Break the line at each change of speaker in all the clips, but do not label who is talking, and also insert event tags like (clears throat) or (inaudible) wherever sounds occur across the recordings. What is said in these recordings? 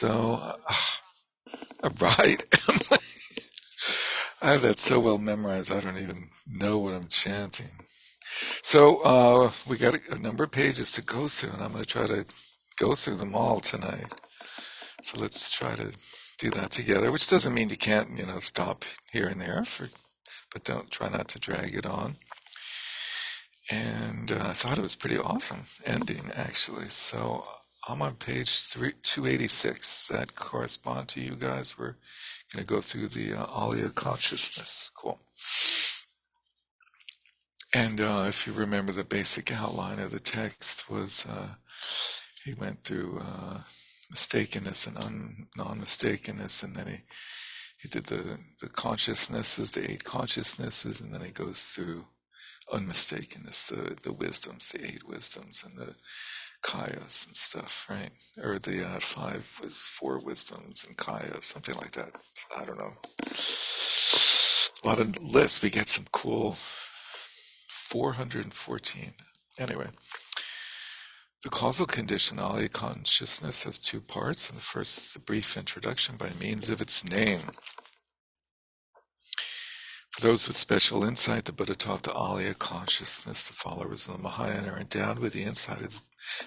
So, uh, (sighs) right. (laughs) I have that so well memorized, I don't even know what I'm chanting. So, uh, we got a, a number of pages to go through, and I'm going to try to go through them all tonight. So let's try to do that together, which doesn't mean you can't, you know, stop here and there, for, but don't try not to drag it on. And uh, I thought it was pretty awesome ending, actually. So I'm on page three, 286. That correspond to you guys? We're going to go through the uh, Alaya consciousness. Cool. And uh, if you remember, the basic outline of the text was uh, he went through uh, mistakenness and un- non-mistakenness, and then he he did the the consciousnesses, the eight consciousnesses, and then he goes through unmistakenness, the the wisdoms, the eight wisdoms, and the kayas and stuff, right? Or the uh, five was four wisdoms and kayas, something like that. I don't know. A lot of lists. We get some cool 414. Anyway, the causal condition, Alaya consciousness, has two parts, and the first is the brief introduction by means of its name. For those with special insight, the Buddha taught the Alaya consciousness. The followers of the Mahayana are endowed with the insight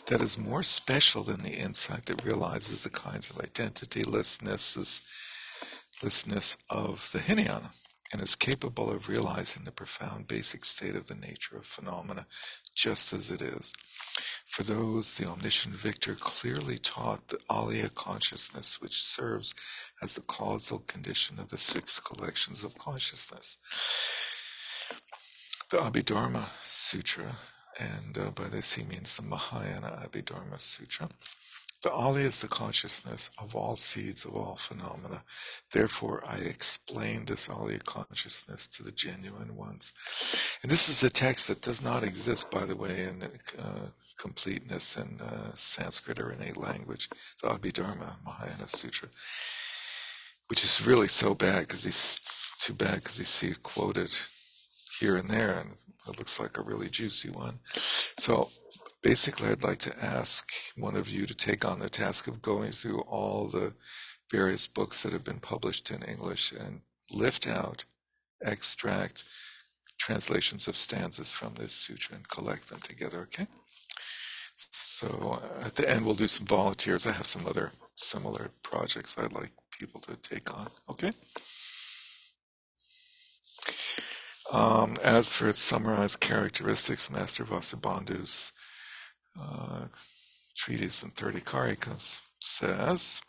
that is more special than the insight that realizes the kinds of identitylessness of the Hinayana and is capable of realizing the profound basic state of the nature of phenomena just as it is. For those, the omniscient victor clearly taught the Alaya consciousness, which serves as the causal condition of the six collections of consciousness. The Abhidharma Sutra, and uh, by this he means the Mahayana Abhidharma Sutra, the Alaya is the consciousness of all seeds of all phenomena. Therefore, I explain this Alaya consciousness to the genuine ones. And this is a text that does not exist, by the way, in uh, completeness in uh, Sanskrit or in a language, the Abhidharma Mahayana Sutra, which is really so bad because he's too bad because you see it quoted here and there, and it looks like a really juicy one. So basically, I'd like to ask one of you to take on the task of going through all the various books that have been published in English and lift out, extract translations of stanzas from this sutra and collect them together, okay? So at the end, we'll do some volunteers. I have some other similar projects I'd like people to take on, okay? Um, as for its summarized characteristics, Master Vasubandhu's uh, treatise in 30 karikas says,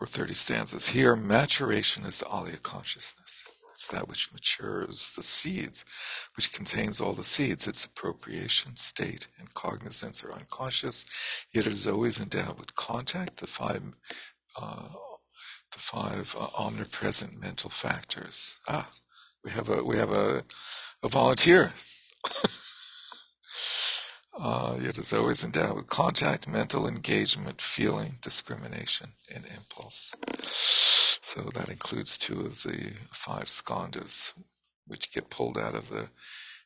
or 30 stanzas here, maturation is the alaya consciousness. It's that which matures the seeds, which contains all the seeds. Its appropriation, state, and cognizance are unconscious, yet it is always endowed with contact, the five, uh, the five uh, omnipresent mental factors. Ah, we have a we have a, a volunteer. (laughs) Uh, it is always endowed with contact, mental engagement, feeling, discrimination, and impulse. So that includes two of the five skandhas, which get pulled out of the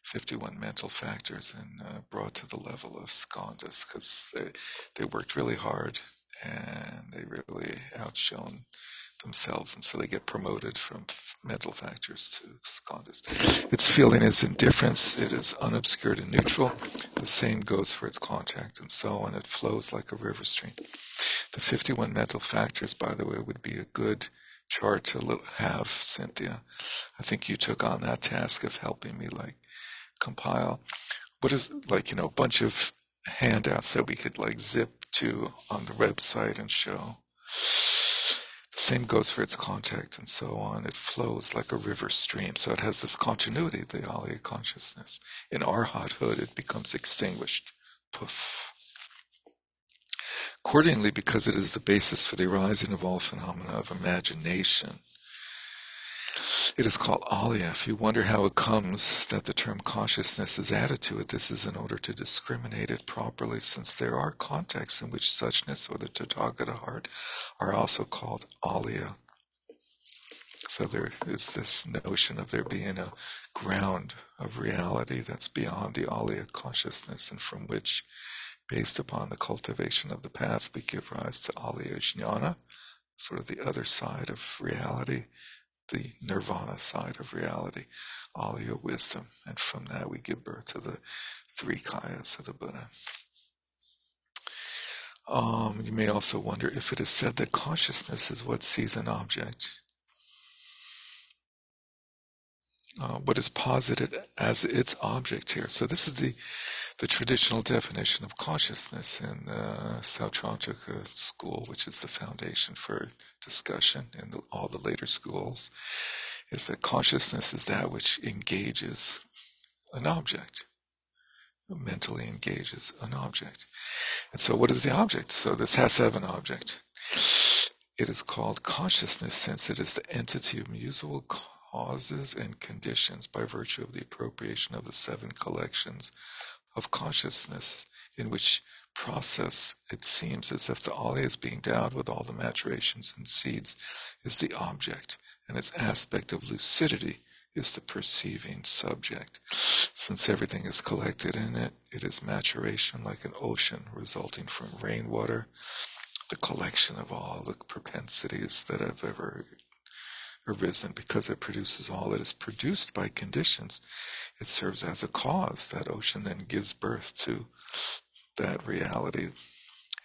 51 mental factors and uh, brought to the level of skandhas because they, they worked really hard and they really outshone themselves, and so they get promoted from mental factors to skandhas. Its feeling is indifference, it is unobscured and neutral. The same goes for its contact, and so on. It flows like a river stream. The 51 mental factors, by the way, would be a good chart to have, Cynthia. I think you took on that task of helping me, like, compile what is, like, you know, a bunch of handouts that we could, like, zip to on the website and show. Same goes for its contact and so on. It flows like a river stream. So it has this continuity, the Alaya consciousness. In arhathood, it becomes extinguished. Poof. Accordingly, because it is the basis for the arising of all phenomena of imagination, it is called alaya. If you wonder how it comes that the term consciousness is added to it, this is in order to discriminate it properly, since there are contexts in which suchness or the Tathagata heart are also called alaya. So there is this notion of there being a ground of reality that's beyond the alaya consciousness and from which Based upon the cultivation of the path, we give rise to Alaya Jnana, sort of the other side of reality, the nirvana side of reality, Alaya wisdom. And from that, we give birth to the three kayas of the Buddha. Um, you may also wonder if it is said that consciousness is what sees an object. Uh, what is posited as its object here. So this is the the traditional definition of consciousness in uh, the Sautrantika school, which is the foundation for discussion in the, all the later schools, is that consciousness is that which engages an object, mentally engages an object. And so, what is the object? So, this has to have an object. It is called consciousness since it is the entity of musical causes and conditions by virtue of the appropriation of the seven collections of consciousness in which process it seems as if the alaya is being endowed with all the maturations and seeds is the object and its aspect of lucidity is the perceiving subject. Since everything is collected in it, it is maturation like an ocean resulting from rainwater, the collection of all the propensities that have ever arisen because it produces all that is produced by conditions. It serves as a cause. That ocean then gives birth to that reality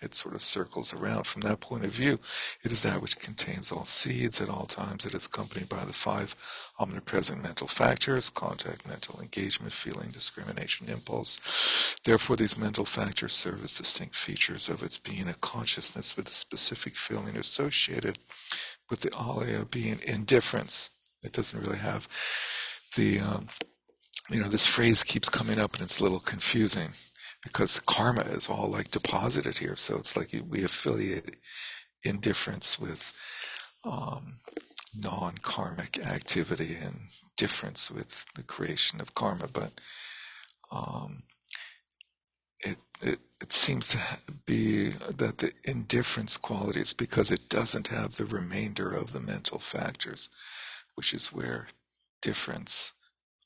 it sort of circles around from that point of view. It is that which contains all seeds at all times. It is accompanied by the five omnipresent mental factors contact, mental engagement, feeling, discrimination, impulse. Therefore, these mental factors serve as distinct features of its being a consciousness with a specific feeling associated with the alaya being indifference. It doesn't really have the, um, you know, this phrase keeps coming up and it's a little confusing because karma is all like deposited here. So it's like we affiliate indifference with um, non karmic activity and difference with the creation of karma. But um, it, it, it seems to be that the indifference quality is because it doesn't have the remainder of the mental factors, which is where difference,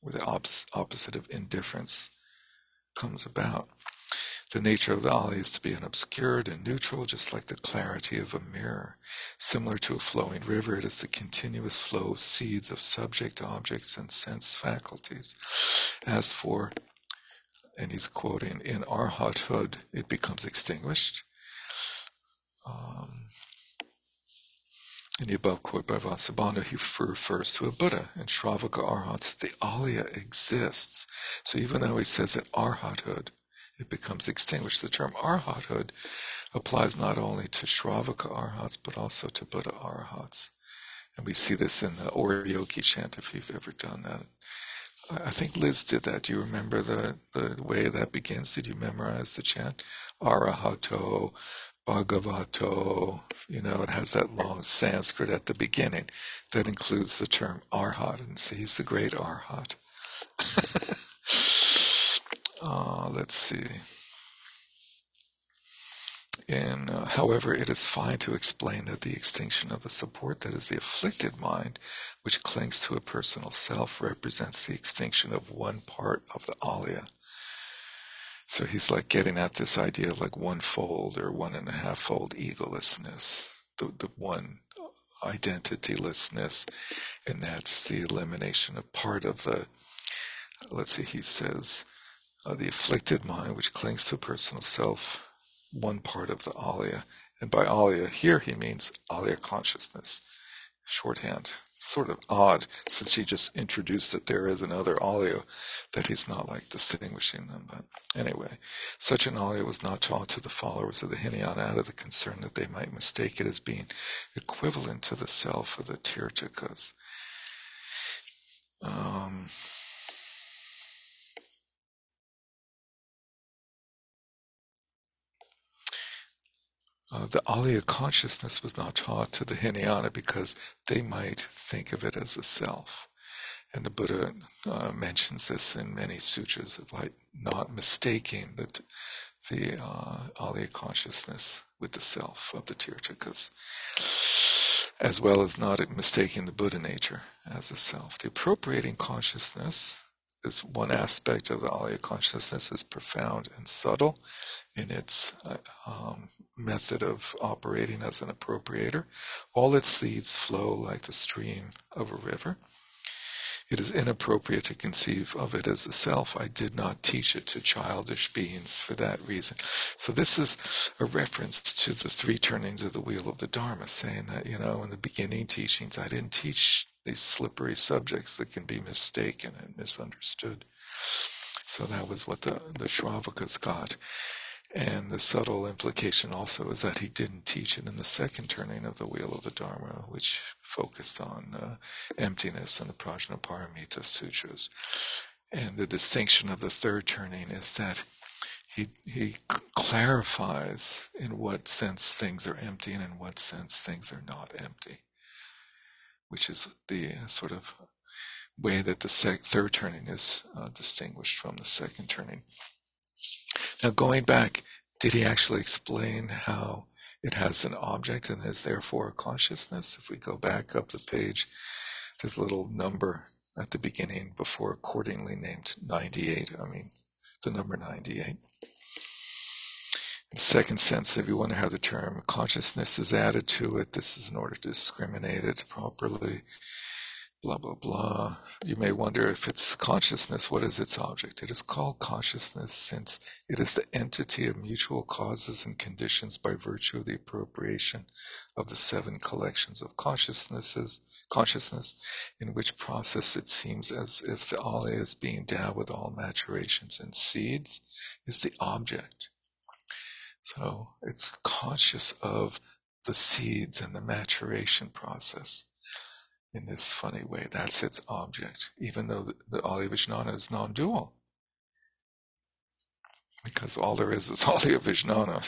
where the opposite of indifference comes about. The nature of the alaya is to be unobscured and neutral, just like the clarity of a mirror. Similar to a flowing river, it is the continuous flow of seeds of subject objects and sense faculties. As for, and he's quoting, in arhathood, it becomes extinguished. Um, in the above quote by Vasubandhu, he refers to a Buddha. In Shravaka Arhats, the alaya exists. So even though he says that arhathood, it becomes extinguished. The term arhathood applies not only to Shravaka arhats, but also to Buddha arhats. And we see this in the Oryoki chant, if you've ever done that. I think Liz did that. Do you remember the, the way that begins? Did you memorize the chant? Arahato, Bhagavato. You know, it has that long Sanskrit at the beginning that includes the term arhat. And so he's the great arhat. Uh, (laughs) let's see. And, uh, however, it is fine to explain that the extinction of the support that is the afflicted mind, which clings to a personal self, represents the extinction of one part of the alaya. So he's like getting at this idea of like one fold or one and a half fold egolessness, the, the one identitylessness, and that's the elimination of part of the, let's see, he says, uh, the afflicted mind, which clings to a personal self, one part of the alaya. And by alaya, here he means alaya consciousness, shorthand. Sort of odd, since he just introduced that there is another alaya, that he's not like distinguishing them. But anyway, such an alaya was not taught to the followers of the Hinayana out of the concern that they might mistake it as being equivalent to the self of the Tirthakas. Um, Uh, the Alaya consciousness was not taught to the Hinayana because they might think of it as a self. And the Buddha uh, mentions this in many sutras of like not mistaking the, the uh, Alaya consciousness with the self of the Tirthakas, as well as not mistaking the Buddha nature as a self. The appropriating consciousness is one aspect of the Alaya consciousness is profound and subtle in its uh, um, method of operating as an appropriator. All its seeds flow like the stream of a river. It is inappropriate to conceive of it as a self. I did not teach it to childish beings for that reason. So this is a reference to the three turnings of the wheel of the Dharma, saying that, you know, in the beginning teachings, I didn't teach these slippery subjects that can be mistaken and misunderstood. So that was what the, the Shravakas got. And the subtle implication also is that he didn't teach it in the second turning of the wheel of the Dharma, which focused on uh, emptiness and the Prajnaparamita sutras. And the distinction of the third turning is that he he clarifies in what sense things are empty and in what sense things are not empty, which is the sort of way that the sec- third turning is uh, distinguished from the second turning. Now, going back, did he actually explain how it has an object and is therefore a consciousness? If we go back up the page, there's a little number at the beginning before accordingly named 98. I mean, the number 98. In the second sense, if you wonder how the term consciousness is added to it, this is in order to discriminate it properly blah, blah, blah. You may wonder if it's consciousness, what is its object? It is called consciousness since it is the entity of mutual causes and conditions by virtue of the appropriation of the seven collections of consciousnesses, consciousness, in which process it seems as if the alaya is being endowed with all maturations and seeds is the object. So it's conscious of the seeds and the maturation process in this funny way. That's its object, even though the, the Vijnana is non-dual. Because all there is is (laughs) Alaya Vijnana.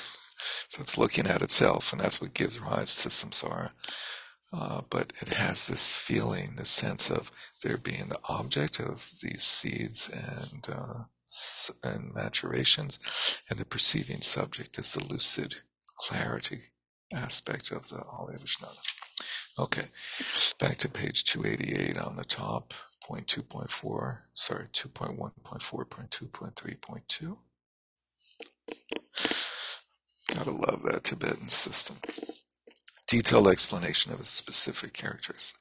So it's looking at itself, and that's what gives rise to samsara. Uh, but it has this feeling, this sense of there being the object of these seeds and uh, and maturations, and the perceiving subject is the lucid clarity aspect of the Alaya Vijnana. Okay, back to page 288 on the top, point 2.4, sorry, 2.1.4.2.3.2. Gotta love that Tibetan system. Detailed explanation of its specific characteristics.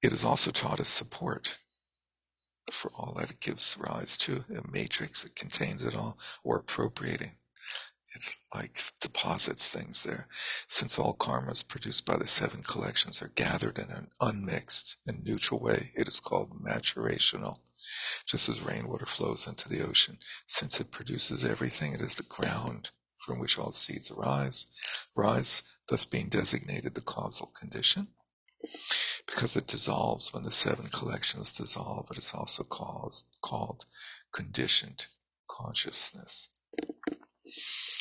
It is also taught as support for all that it gives rise to, a matrix that contains it all, or appropriating it's like deposits things there. Since all karmas produced by the seven collections are gathered in an unmixed and neutral way, it is called maturational. Just as rainwater flows into the ocean, since it produces everything, it is the ground from which all seeds arise, rise, thus being designated the causal condition. Because it dissolves when the seven collections dissolve, it is also called, called conditioned consciousness.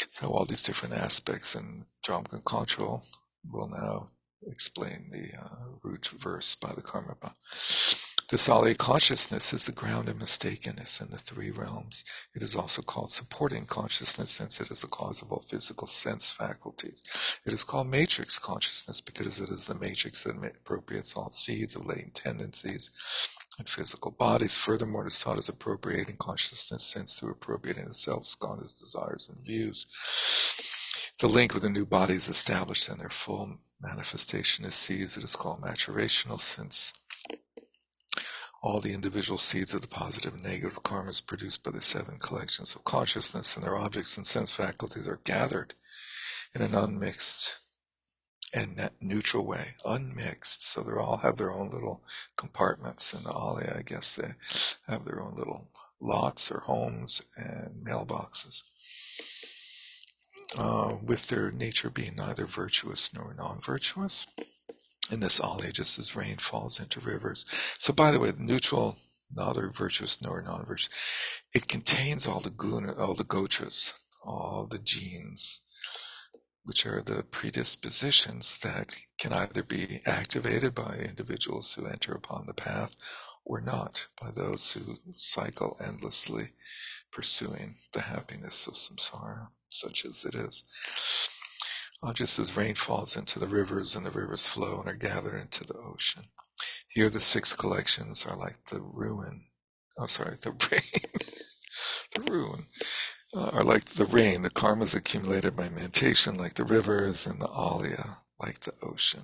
So all these different aspects and Jamgön Kongtrul will now explain the uh, root verse by the Karmapa. The solid consciousness is the ground of mistakenness in the three realms. It is also called supporting consciousness since it is the cause of all physical sense faculties. It is called matrix consciousness because it is the matrix that appropriates all seeds of latent tendencies and physical bodies. Furthermore, it is taught as appropriating consciousness sense through appropriating self's skandhas, desires, and views. The link with the new body is established and their full manifestation is seized. It is called maturational since all the individual seeds of the positive and negative karmas produced by the seven collections of consciousness and their objects and sense faculties are gathered in an unmixed and that neutral way, unmixed. So they all have their own little compartments in the alaya. I guess they have their own little lots or homes and mailboxes. Uh, with their nature being neither virtuous nor non-virtuous. In this alaya, just as rain falls into rivers. So by the way, neutral, neither virtuous nor non-virtuous, it contains all the guna, all the gotras, all the genes, which are the predispositions that can either be activated by individuals who enter upon the path or not by those who cycle endlessly pursuing the happiness of samsara, such as it is. Uh, just as rain falls into the rivers and the rivers flow and are gathered into the ocean. Here the six collections are like the ruin oh sorry, the (laughs) rain, the ruin, uh, are like the rain. The karmas accumulated by meditation, like the rivers, and the alaya, like the ocean.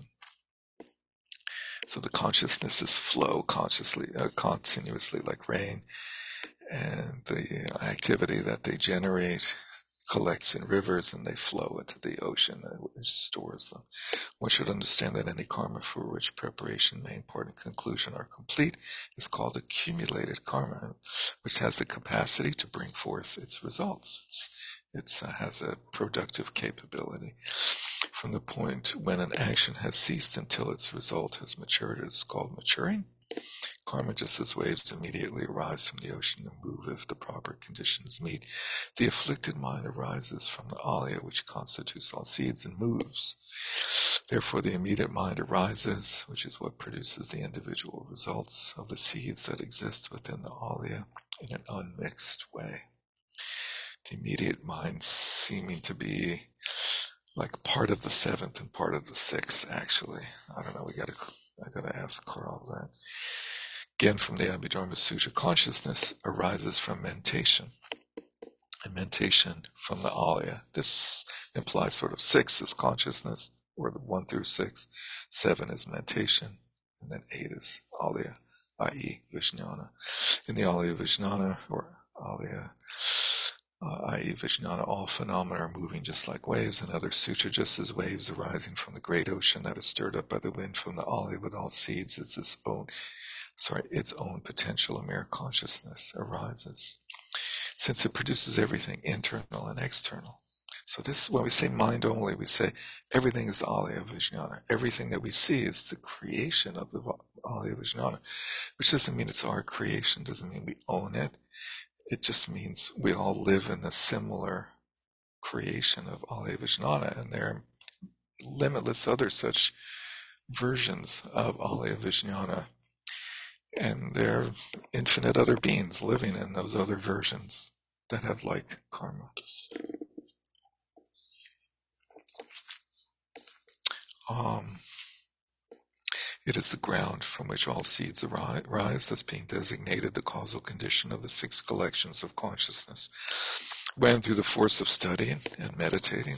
So the consciousnesses flow consciously, uh, continuously like rain, and the activity that they generate collects in rivers and they flow into the ocean which stores them. One should understand that any karma for which preparation, main part, and conclusion are complete is called accumulated karma, which has the capacity to bring forth its results. It uh, has a productive capability from the point when an action has ceased until its result has matured. It's called maturing. Karma, just as waves immediately arise from the ocean and move if the proper conditions meet. The afflicted mind arises from the alaya, which constitutes all seeds, and moves. Therefore, the immediate mind arises, which is what produces the individual results of the seeds that exist within the alaya in an unmixed way. The immediate mind seeming to be like part of the seventh and part of the sixth. Actually, I don't know. We got to. I got to ask Karl that. Again, from the Abhidharma Sutra, consciousness arises from mentation, and mentation from the alaya. This implies sort of six is consciousness, or the one through six. Seven is mentation, and then eight is alaya, i.e., Vijnana. In the alaya Vijnana, or alaya uh, i.e. Vijnana, all phenomena are moving just like waves. and other sutra, just as waves arising from the great ocean that is stirred up by the wind from the alaya with all seeds, it's its own, sorry, its own potential, a mere consciousness arises. Since it produces everything internal and external. So this, when we say mind only, we say everything is the alaya Vijnana. Everything that we see is the creation of the alaya Vijnana, which doesn't mean it's our creation, doesn't mean we own it it just means we all live in a similar creation of Alaya Vijnana, and there are limitless other such versions of Alaya Vijnana. And there are infinite other beings living in those other versions that have like karma. Um, it is the ground from which all seeds arise, thus being designated the causal condition of the six collections of consciousness. When through the force of studying and meditating,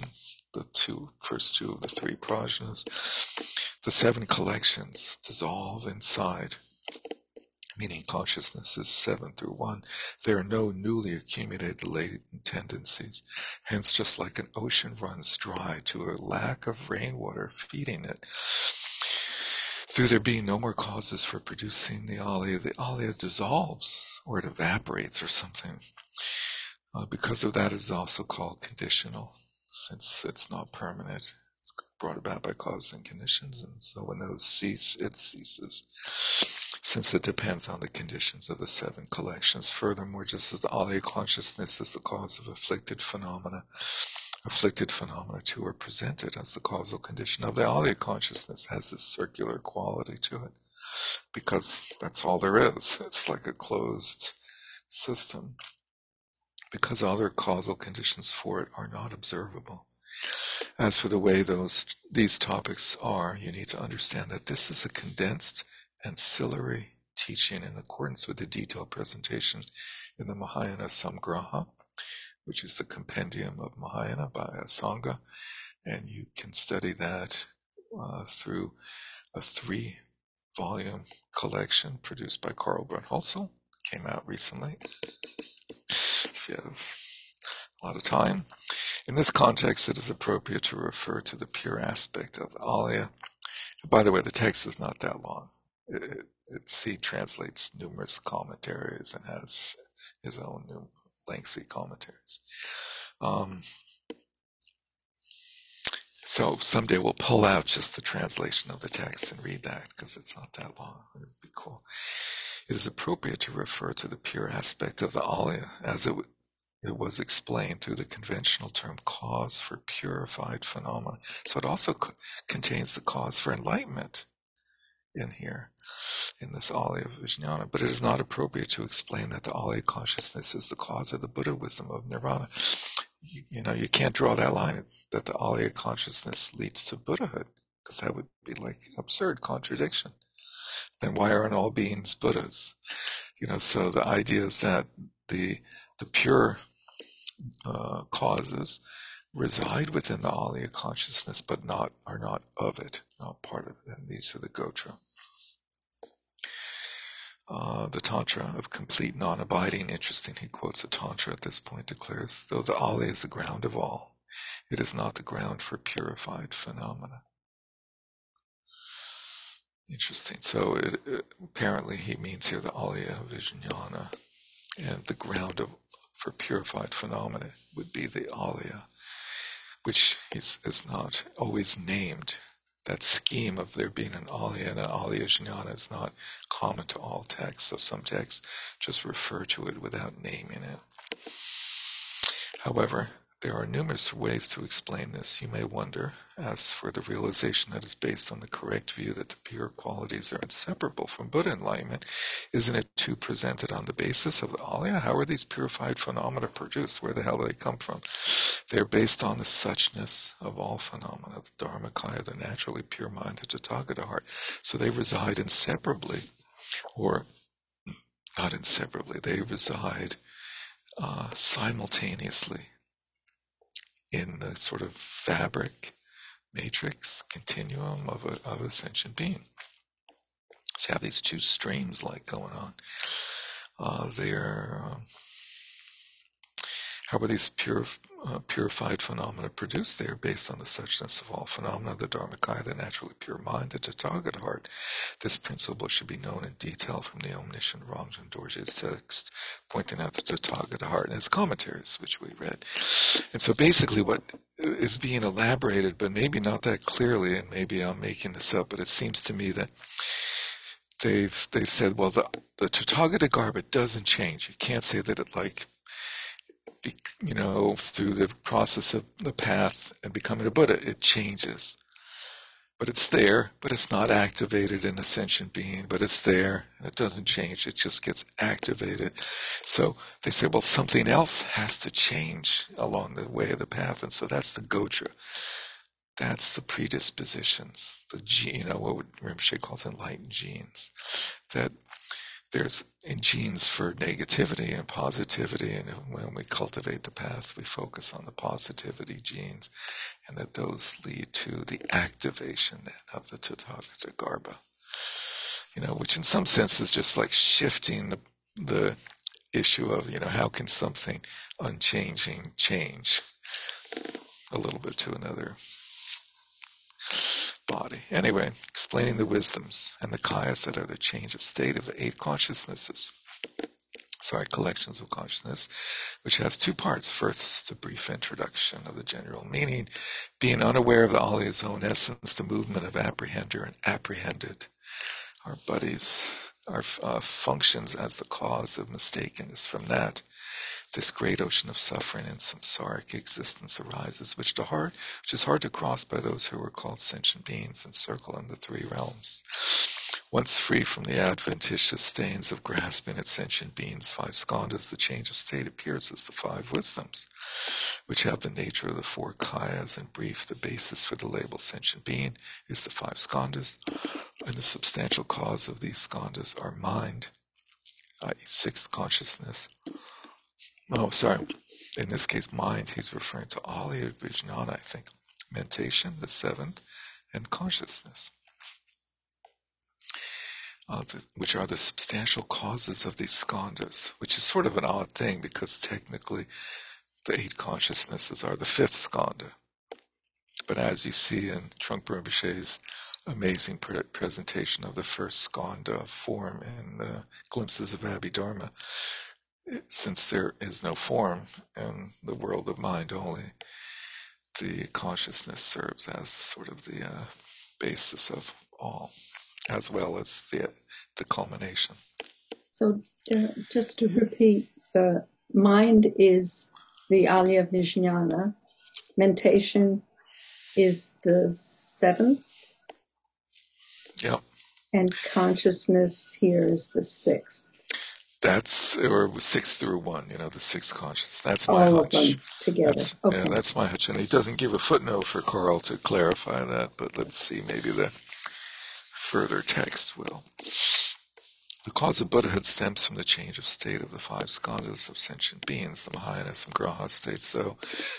the two first two of the three prajnas, the seven collections dissolve inside, meaning consciousness is seven through one. There are no newly accumulated latent tendencies. Hence, just like an ocean runs dry to a lack of rainwater feeding it, through there being no more causes for producing the alaya, the alaya dissolves or it evaporates or something. Uh, because of that, it is also called conditional, since it's not permanent. It's brought about by causes and conditions, and so when those cease, it ceases, since it depends on the conditions of the seven collections. Furthermore, just as the alaya consciousness is the cause of afflicted phenomena, afflicted phenomena too are presented as the causal condition of the alaya consciousness has this circular quality to it because that's all there is. It's like a closed system. Because other causal conditions for it are not observable. As for the way those these topics are you need to understand that this is a condensed ancillary teaching in accordance with the detailed presentation in the Mahayana Samgraha which is the compendium of Mahayana by Asanga, and you can study that uh, through a three volume collection produced by Karl Brunnhölzl. Came out recently. if you have a lot of time. In this context, it is appropriate to refer to the pure aspect of Alaya. By the way, the text is not that long. It, he translates numerous commentaries and has his own lengthy commentaries. Um, so someday we'll pull out just the translation of the text and read that because it's not that long. It would be cool. It is appropriate to refer to the pure aspect of the alaya as it, it was explained through the conventional term cause for purified phenomena. So it also co- contains the cause for enlightenment in here in this alaya Vijnana, but it is not appropriate to explain that the alaya consciousness is the cause of the Buddha wisdom of nirvana. You, you know, you can't draw that line that the alaya consciousness leads to Buddhahood, because that would be like absurd contradiction. Then why aren't all beings Buddhas? You know, so the idea is that the the pure uh, causes reside within the Alaya consciousness, but not are not of it, not part of it. And these are the Gotra. Uh, the Tantra of complete non-abiding. Interesting. He quotes a Tantra at this point, declares, though the Alaya is the ground of all, it is not the ground for purified phenomena. Interesting. So it, it, apparently he means here the Alaya Vijnana, and the ground of, for purified phenomena would be the Alaya, which is, is not always named. That scheme of there being an Alaya and an Alaya Jnana is not common to all texts, so some texts just refer to it without naming it. However, there are numerous ways to explain this. You may wonder, as for the realization that is based on the correct view that the pure qualities are inseparable from Buddha enlightenment, isn't it too presented on the basis of the Alaya? How are these purified phenomena produced? Where the hell do they come from? They're based on the suchness of all phenomena, the Dharmakaya, the naturally pure mind, the Tathagata heart. So they reside inseparably, or not inseparably, they reside uh, simultaneously in the sort of fabric matrix continuum of a, of a being. So you have these two streams like going on. Uh, they're um, how are these pure, uh, purified phenomena produced? there based on the suchness of all phenomena, the Dharmakaya, the naturally pure mind, the Tathagata heart. This principle should be known in detail from the omniscient Rangjung Dorje's text, pointing out the Tathagata heart in his commentaries, which we read. And so basically what is being elaborated, but maybe not that clearly, and maybe I'm making this up, but it seems to me that they've they've said, well, the the Tathagata garbha doesn't change. You can't say that it like you know, through the process of the path and becoming a Buddha, it changes. But it's there, but it's not activated in a sentient being, but it's there and it doesn't change. It just gets activated. So they say, well, something else has to change along the way of the path. And so that's the gotra. That's the predispositions, the gene, you know, what Rinpoche calls enlightened genes. That there's genes for negativity and positivity, and when we cultivate the path, we focus on the positivity genes, and that those lead to the activation then of the Tathagata Garbha. You know, which in some sense is just like shifting the the issue of you know how can something unchanging change a little bit to another body. Anyway, explaining the wisdoms and the kayas that are the change of state of the eight consciousnesses. Sorry, collections of consciousness, which has two parts. First, a brief introduction of the general meaning, being unaware of the Alaya's own essence, the movement of apprehender and apprehended. Our bodies, our uh, functions as the cause of mistakenness. From that, this great ocean of suffering and samsaric existence arises, which, to hard, which is hard to cross by those who are called sentient beings and circle in the three realms. Once free from the adventitious stains of grasping at sentient beings, five skandhas, the change of state appears as the five wisdoms, which have the nature of the four kayas. In brief, the basis for the label sentient being is the five skandhas, and the substantial cause of these skandhas are mind, i.e., sixth consciousness, Oh, sorry. In this case, mind, he's referring to Alaya Vijnana, I think. Mentation, the seventh, and consciousness, uh, the, which are the substantial causes of these skandhas, which is sort of an odd thing because technically the eight consciousnesses are the fifth skanda. But as you see in Trungpa Rinpoche's amazing pre- presentation of the first skanda form in the Glimpses of Abhidharma, since there is no form in the world of mind only, the consciousness serves as sort of the uh, basis of all, as well as the the culmination.
So, uh, just to repeat, the mind is the Alaya Vijnana, mentation is the seventh.
Yep.
And consciousness here is the sixth.
That's or six through one. You know, the six conscious. That's my
All
hunch.
of them together.
That's,
okay.
yeah, that's my hunch, and he doesn't give a footnote for Karl to clarify that. But let's see, maybe the further text will. The cause of Buddhahood stems from the change of state of the five skandhas of sentient beings, the Mahayana Samgraha states, though,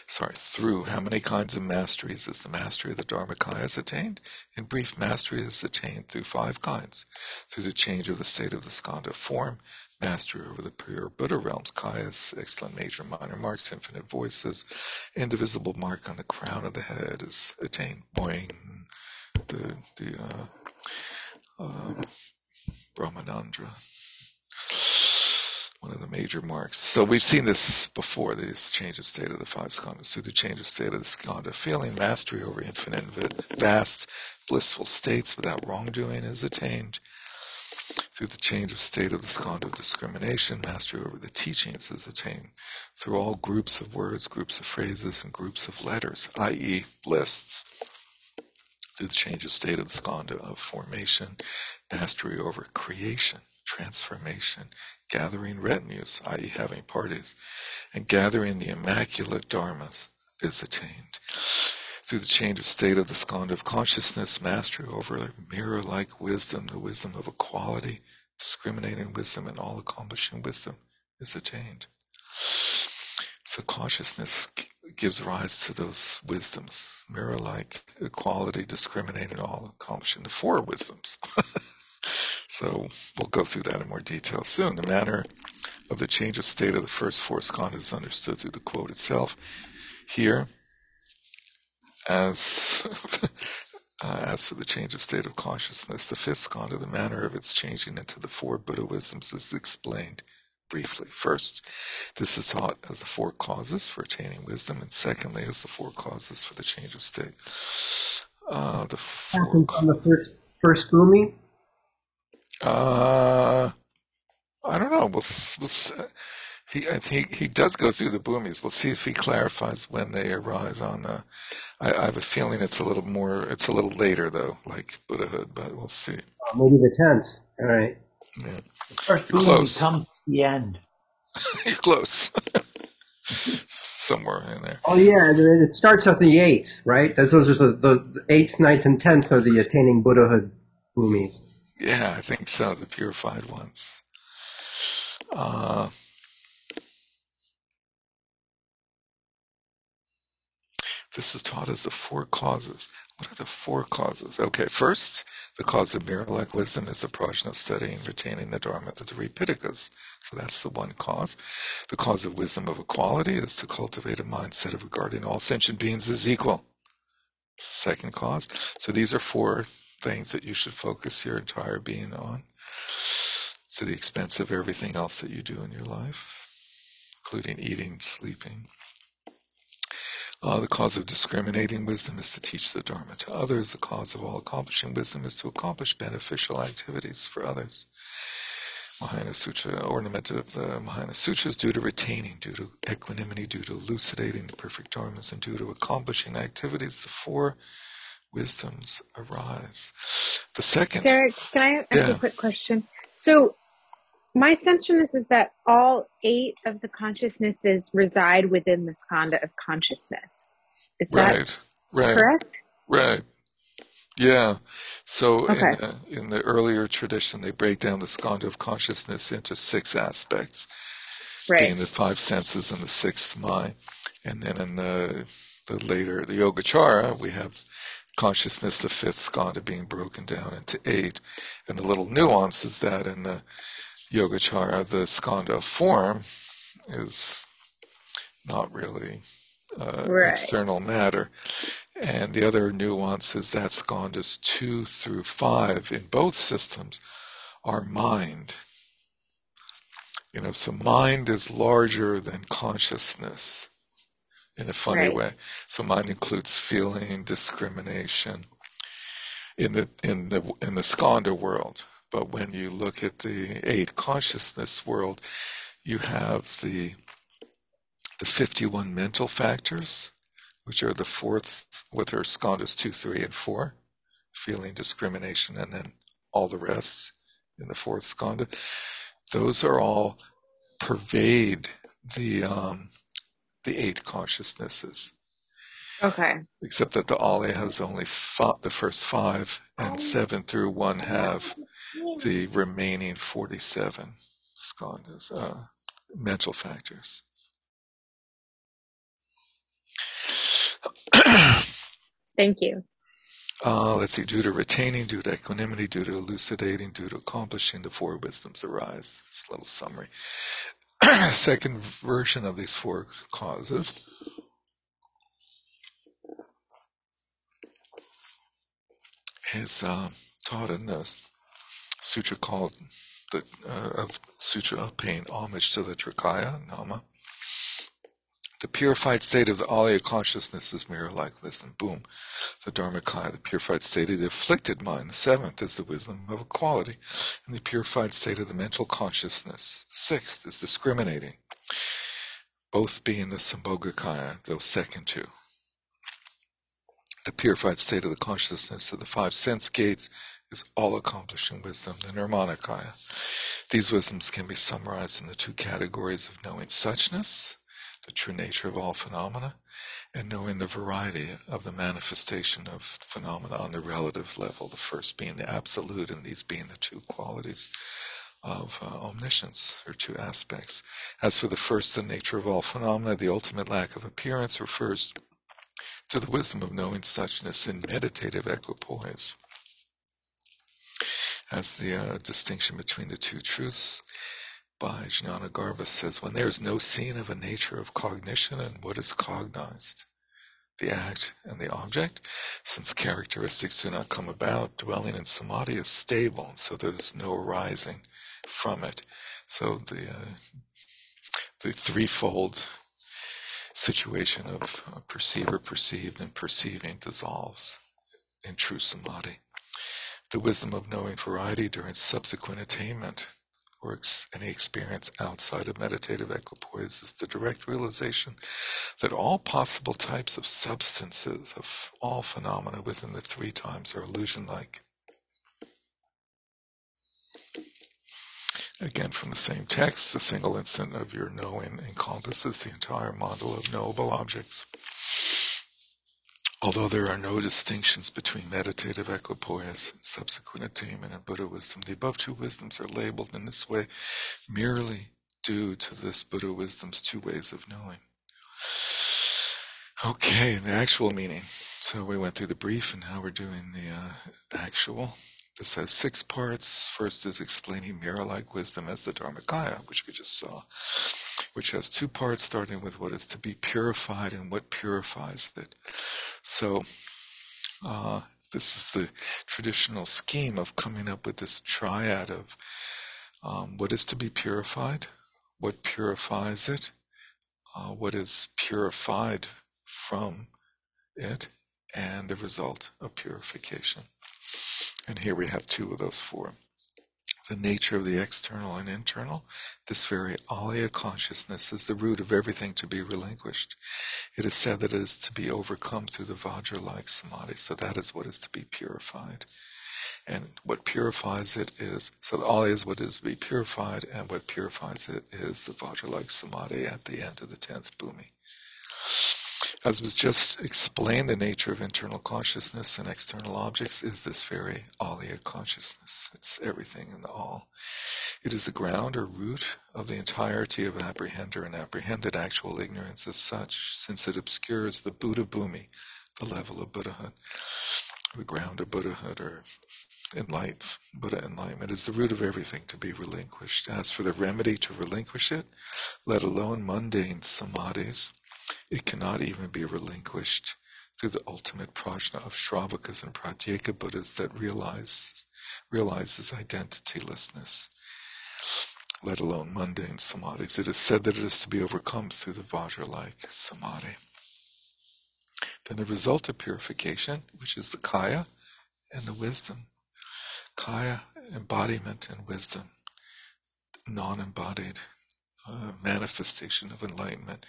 sorry, through how many kinds of masteries is the mastery of the Dharmakaya attained? In brief, mastery is attained through five kinds. Through the change of the state of the skandha form, mastery over the pure Buddha realms, kayas, excellent major minor marks, infinite voices, indivisible mark on the crown of the head is attained. Boing, the, the, uh, uh, Brahmarandhra, one of the major marks. So we've seen this before, this change of state of the five skandhas. Through the change of state of the skandha, feeling mastery over infinite vast blissful states without wrongdoing is attained. Through the change of state of the skandha of discrimination, mastery over the teachings is attained. Through all groups of words, groups of phrases, and groups of letters, i.e., lists through the change of state of the skandha of formation, mastery over creation, transformation, gathering retinues, i.e. having parties, and gathering the immaculate dharmas is attained. Through the change of state of the skandha of consciousness, mastery over mirror-like wisdom, the wisdom of equality, discriminating wisdom, and all-accomplishing wisdom is attained. So consciousness gives rise to those wisdoms, mirror-like, equality, discriminating, all accomplishing the four wisdoms. (laughs) so we'll go through that in more detail soon. The manner of the change of state of the first four skandhas is understood through the quote itself. Here, as (laughs) uh, as for the change of state of consciousness, the fifth skandha, the manner of its changing into the four Buddha wisdoms is explained briefly. First, this is taught as the four causes for attaining wisdom, and secondly, as the four causes for the change of state. Uh, the four
on the first first bhumi.
Uh, I don't know. We'll, we'll he I think he does go through the bhumis. We'll see if he clarifies when they arise on the. I, I have a feeling it's a little more. It's a little later though, like Buddhahood, but we'll see.
Oh, maybe the tenth. All right.
Yeah.
First Close. comes to the end. (laughs)
You're close. (laughs) Somewhere in there.
Oh yeah, it starts at the eighth, right? Those are the, the eighth, ninth, and tenth are the attaining Buddhahood bhumi.
Yeah, I think so. The purified ones. Uh, this is taught as the four causes. What are the four causes? Okay, first, the cause of mirror-like wisdom is the prajna of studying and retaining the Dharma, of the three Pitakas. So that's the one cause. The cause of wisdom of equality is to cultivate a mindset of regarding all sentient beings as equal. Second cause. So these are four things that you should focus your entire being on to the expense of everything else that you do in your life, including eating, sleeping, uh, the cause of discriminating wisdom is to teach the Dharma to others. The cause of all accomplishing wisdom is to accomplish beneficial activities for others. Mahayana Sutra, ornament of the Mahayana Sutras, due to retaining, due to equanimity, due to elucidating the perfect dharmas, and due to accomplishing activities, the four wisdoms arise. The second.
Derek, can I ask yeah. a quick question? So, my sense from this is that all eight of the consciousnesses reside within the skandha of consciousness. Is that right, right, correct?
Right. Yeah. So okay. in, uh, in, the earlier tradition, they break down the skanda of consciousness into six aspects, right. being the five senses and the sixth mind. And then in the the later the Yogacara, we have consciousness, the fifth skanda, being broken down into eight. And the little nuance is that in the Yogacara, the skanda form is not really uh, right. external matter. And the other nuance is that skandhas two through five in both systems are mind. You know, so mind is larger than consciousness in a funny right. way. So mind includes feeling, discrimination in the in the in the skandha world. But when you look at the eight consciousness world, you have the the 51 mental factors, which are the fourth, with her skandhas 2, 3, and 4, feeling, discrimination, and then all the rest in the fourth skandha. Those are all pervade the um, the eight consciousnesses.
Okay.
Except that the Alaya has only five, the first five, and seven through one have the remaining 47 skandhas, uh, mental factors.
Thank you.
Uh, let's see, due to retaining, due to equanimity, due to elucidating, due to accomplishing, the four wisdoms arise. This little summary. (clears throat) Second version of these four causes is uh, taught in the sutra called the uh, sutra paying homage to the Trikaya Nama. The purified state of the Alaya consciousness is mirror-like wisdom. Boom. The Dharmakaya, the purified state of the afflicted mind. The seventh is the wisdom of equality. And the purified state of the mental consciousness. Sixth is discriminating. Both being the Sambhogakaya, those second two. The purified state of the consciousness of the five sense gates is all accomplishing wisdom, the Nirmanakaya. These wisdoms can be summarized in the two categories of knowing suchness the true nature of all phenomena, and knowing the variety of the manifestation of phenomena on the relative level, the first being the absolute, and these being the two qualities of uh, omniscience, or two aspects. As for the first, the nature of all phenomena, the ultimate lack of appearance refers to the wisdom of knowing suchness in meditative equipoise as the uh, distinction between the two truths by Jnana says, when there is no scene of a nature of cognition and what is cognized, the act and the object, since characteristics do not come about, dwelling in samadhi is stable, so there is no arising from it. So the uh, the threefold situation of uh, perceiver, perceived, and perceiving dissolves in true samadhi. The wisdom of knowing variety during subsequent attainment or ex- any experience outside of meditative equipoise is the direct realization that all possible types of substances, of all phenomena within the three times are illusion like. Again, from the same text, the single instant of your knowing encompasses the entire model of knowable objects. Although there are no distinctions between meditative equipoise and subsequent attainment and Buddha wisdom, the above two wisdoms are labeled in this way merely due to this Buddha wisdom's two ways of knowing. Okay, the actual meaning. So we went through the brief and now we're doing the uh, actual. This has six parts. First is explaining mirror-like wisdom as the Dharmakaya, which we just saw, which has two parts, starting with what is to be purified and what purifies it. So, uh, this is the traditional scheme of coming up with this triad of um, what is to be purified, what purifies it, uh, what is purified from it, and the result of purification. And here we have two of those four. The nature of the external and internal, this very alaya consciousness is the root of everything to be relinquished. It is said that it is to be overcome through the Vajra-like samadhi, so that is what is to be purified. And what purifies it is, so the alaya is what is to be purified, and what purifies it is the Vajra-like samadhi at the end of the tenth bhumi. As was just explained, the nature of internal consciousness and external objects is this very alaya consciousness. It's everything in the all. It is the ground or root of the entirety of apprehender and apprehended actual ignorance as such, since it obscures the Buddha bhumi, the level of Buddhahood. The ground of Buddhahood or enlightenment, Buddha enlightenment is the root of everything to be relinquished. As for the remedy to relinquish it, let alone mundane samadhis, it cannot even be relinquished through the ultimate prajna of Shravakas and Pratyeka Buddhas that realize, realizes identitylessness, let alone mundane samadhis. It is said that it is to be overcome through the Vajra-like samadhi. Then the result of purification, which is the kaya and the wisdom. Kaya, embodiment and wisdom, non-embodied uh, manifestation of enlightenment.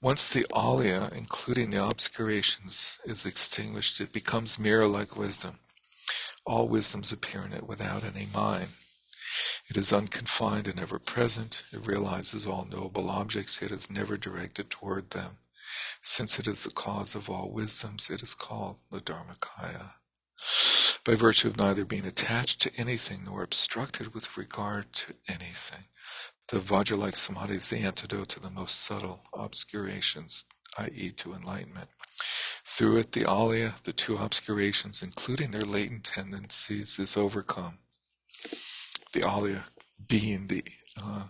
Once the alaya, including the obscurations, is extinguished, it becomes mirror-like wisdom. All wisdoms appear in it without any mind. It is unconfined and ever present. It realizes all knowable objects, yet is never directed toward them. Since it is the cause of all wisdoms, it is called the Dharmakaya. by virtue of neither being attached to anything nor obstructed with regard to anything. The Vajra-like samadhi is the antidote to the most subtle obscurations, i.e., to enlightenment. Through it, the alaya, the two obscurations, including their latent tendencies, is overcome. The alaya being the uh,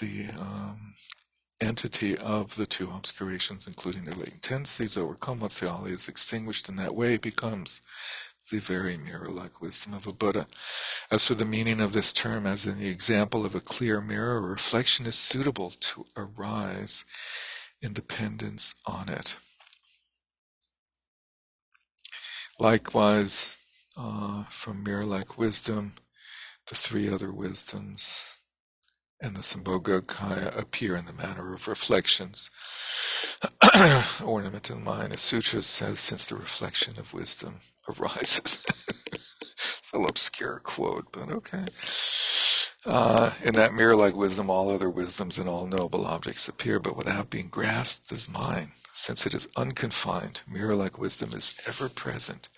the um, entity of the two obscurations, including their latent tendencies, overcome once the alaya is extinguished in that way, becomes the very mirror-like wisdom of a Buddha. As for the meaning of this term, as in the example of a clear mirror, reflection is suitable to arise in dependence on it. Likewise, uh, from mirror-like wisdom, the three other wisdoms and the Sambhogakaya appear in the manner of reflections. (clears throat) Ornament in Mind, a sutra says, since the reflection of wisdom arises. it's a little obscure quote, but okay. Uh, in that mirror-like wisdom, all other wisdoms and all knowable objects appear, but without being grasped as mine. Since it is unconfined, mirror-like wisdom is ever present.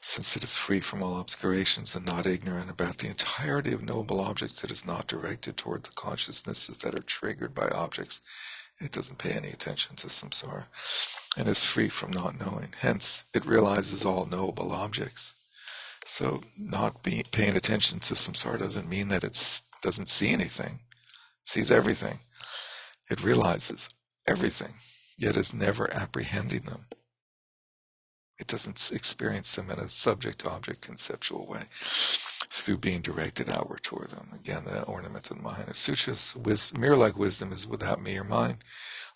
Since it is free from all obscurations and not ignorant about the entirety of knowable objects, it is not directed toward the consciousnesses that are triggered by objects. It doesn't pay any attention to samsara and is free from not knowing. Hence, it realizes all knowable objects. So, not paying attention to samsara doesn't mean that it doesn't see anything. It sees everything. It realizes everything, yet is never apprehending them. It doesn't experience them in a subject-object conceptual way through being directed outward toward them. Again, the ornament of the Mahayana Sutras, mirror-like wisdom is without me or mine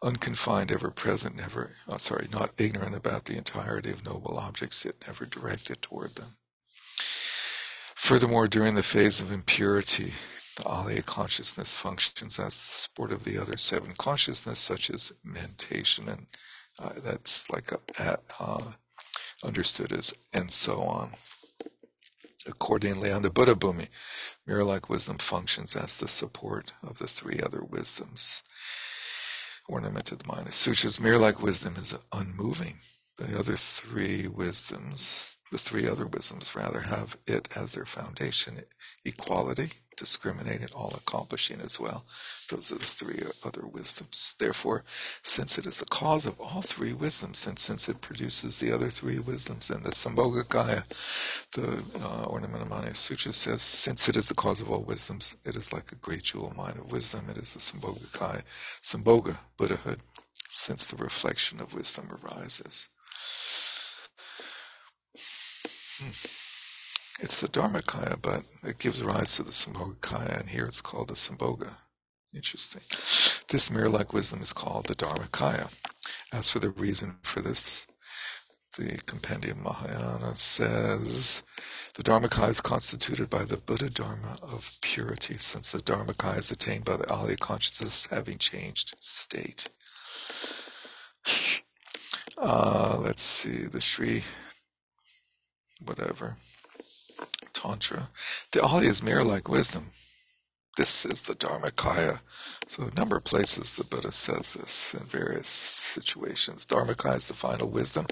unconfined, ever present, never, oh, sorry, not ignorant about the entirety of knowable objects, yet never directed toward them. Furthermore, during the phase of impurity, the alaya consciousness functions as the support of the other seven consciousness, such as mentation, and uh, that's like a, uh, understood as and so on. Accordingly, on the Buddha Bhumi, mirror-like wisdom functions as the support of the three other wisdoms ornamented mind. Sutra's mirror-like wisdom is unmoving. The other three wisdoms, the three other wisdoms rather, have it as their foundation. Equality, discriminating, all accomplishing as well. Those are the three other wisdoms. Therefore, since it is the cause of all three wisdoms, and since it produces the other three wisdoms, and the Sambhogakaya, the uh, Ornamentamani Sutra says, since it is the cause of all wisdoms, it is like a great jewel mine of wisdom. It is the Sambhogakaya, Sambhoga, Buddhahood, since the reflection of wisdom arises. Hmm. It's the Dharmakaya, but it gives rise to the Sambhogakaya, and here it's called the Sambhoga. Interesting. This mirror-like wisdom is called the Dharmakaya. As for the reason for this, the Compendium Mahayana says the Dharmakaya is constituted by the Buddha Dharma of purity, since the Dharmakaya is attained by the Alaya consciousness having changed state. Uh, let's see, the Sri, whatever. Tantra. The Alaya is mirror like wisdom. This is the Dharmakaya. So a number of places the Buddha says this in various situations. Dharmakaya is the final wisdom.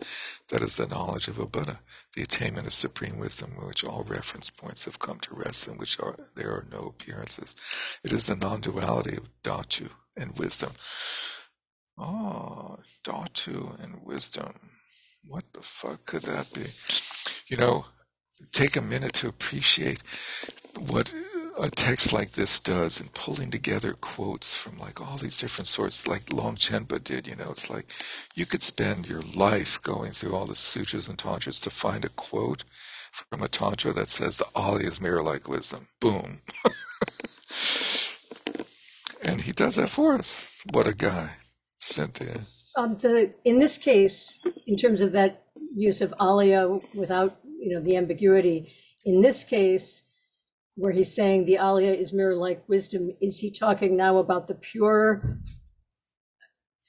That is the knowledge of a Buddha, the attainment of supreme wisdom, in which all reference points have come to rest, in which are, there are no appearances. It is the non-duality of Dhatu and wisdom. Ah, oh, Dhatu and wisdom. What the fuck could that be? You know, take a minute to appreciate what a text like this does and pulling together quotes from like all these different sorts like Longchenpa did, you know, it's like you could spend your life going through all the sutras and tantras to find a quote from a tantra that says the alaya is mirror like wisdom. Boom. (laughs) and he does that for us. What a guy. Cynthia.
Um, the, in this case, in terms of that use of alaya without you know, the ambiguity. In this case, where he's saying the alaya is mirror like wisdom, is he talking now about the pure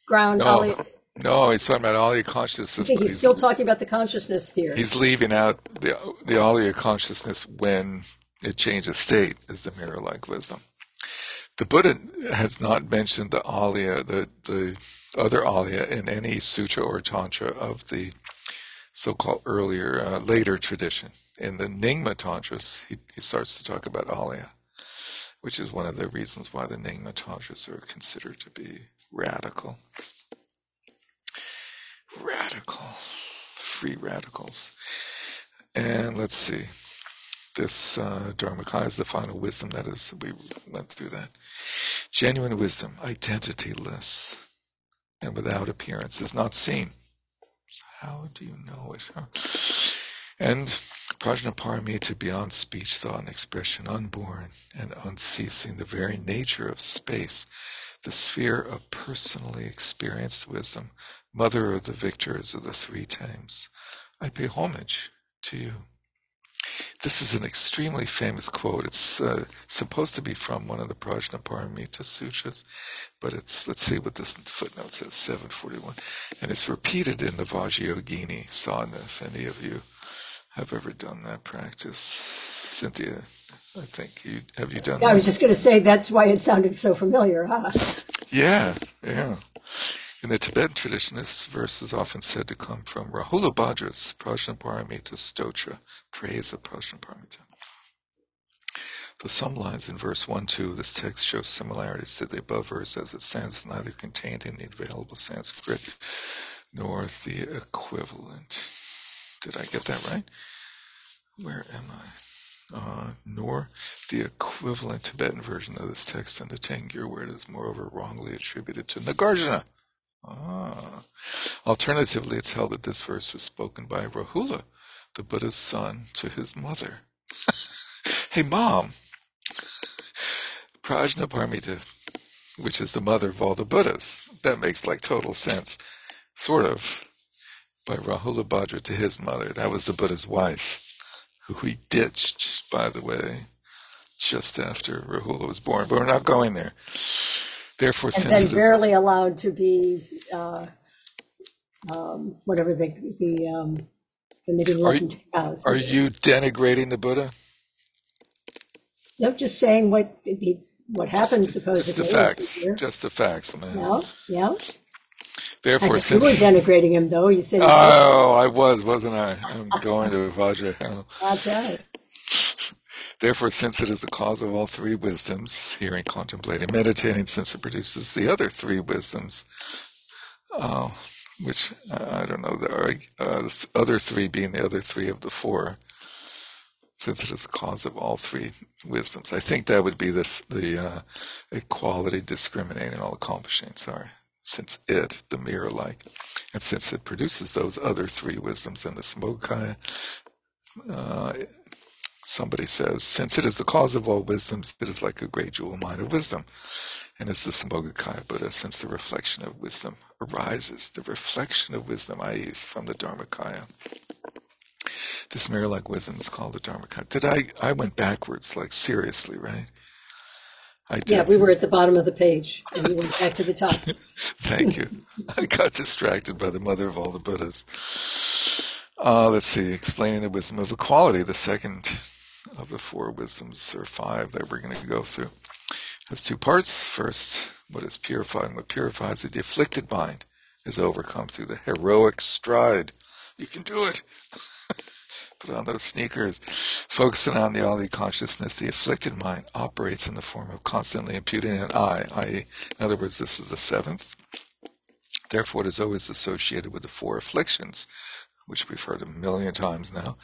ground
no? No, he's talking about alaya consciousness.
he's, he's, still talking about the consciousness here.
He's leaving out the the alaya consciousness when it changes state is the mirror like wisdom. The Buddha has not mentioned the alaya, the the other alaya in any sutra or tantra of the so-called earlier, uh, later tradition. In the Nyingma Tantras, he, he starts to talk about Alaya, which is one of the reasons why the Nyingma Tantras are considered to be radical. Radical. Free radicals. And let's see. This uh, Dharmakaya is the final wisdom. That is, we went through that. Genuine wisdom, identityless, and without appearance, is not seen. How do you know it? And Prajnaparamita beyond speech, thought, and expression, unborn and unceasing, the very nature of space, the sphere of personally experienced wisdom, mother of the victors of the three times. I pay homage to you. This is an extremely famous quote. It's uh, supposed to be from one of the Prajnaparamita Sutras, but it's, let's see what this footnote says, 741. And it's repeated in the Vajrayogini sadhana, if any of you have ever done that practice. Cynthia, I think you, have you done
yeah,
that?
I was just going to say that's why it sounded so familiar, huh?
Yeah, yeah. In the Tibetan tradition, this verse is often said to come from Rahula Bhadra's Prajnaparamita Stotra, praise of Prajnaparamita. Though some lines in verse 1 2 of this text show similarities to the above verse as it stands neither contained in the available Sanskrit nor the equivalent. Did I get that right? Where am I? Uh, nor the equivalent Tibetan version of this text in the Tengyur, where it is moreover wrongly attributed to Nagarjuna. Ah. Alternatively, it's held that this verse was spoken by Rahula, the Buddha's son, to his mother. (laughs) hey, mom! Prajnaparamita, which is the mother of all the Buddhas. That makes like total sense. Sort of. By Rahula Bhadra to his mother. That was the Buddha's wife, who he ditched, by the way, just after Rahula was born. But we're not going there. Therefore,
and then barely allowed to be uh, um, whatever the the um, when they didn't
are,
listen to cows.
Are you denigrating the Buddha?
No, just saying what what happens
just,
supposedly.
Just the facts. Just the facts, man.
Yeah, yeah.
Therefore, since
you were denigrating him, though, you said.
Oh, I was, wasn't I? I'm going to Vajra.
That's right.
Therefore, since it is the cause of all three wisdoms, hearing, contemplating, meditating, since it produces the other three wisdoms, uh, which uh, I don't know, are uh, the other three being the other three of the four, since it is the cause of all three wisdoms. I think that would be the the uh, equality, discriminating, all accomplishing. Sorry, since it, the mirror like, and since it produces those other three wisdoms in the Sambhogakaya, uh, somebody says, since it is the cause of all wisdoms, it is like a great jewel mine of wisdom. And it's the Sambhogakaya Buddha, since the reflection of wisdom arises, the reflection of wisdom, i.e., from the Dharmakaya. This mirror like wisdom is called the Dharmakaya. Did I, I went backwards, like seriously, right?
I did. Yeah, we were at the bottom of the page, and we went back to the top. (laughs)
Thank you. I got distracted by the mother of all the Buddhas. Uh, let's see, explaining the wisdom of equality, the second of the four wisdoms, or five that we're going to go through, has two parts. First, what is purified, and what purifies it. The afflicted mind is overcome through the heroic stride. You can do it. (laughs) Put on those sneakers. Focusing on the Alaya consciousness, the afflicted mind operates in the form of constantly imputing an I, i.e., in other words, this is the seventh. Therefore, it is always associated with the four afflictions, which we've heard a million times now.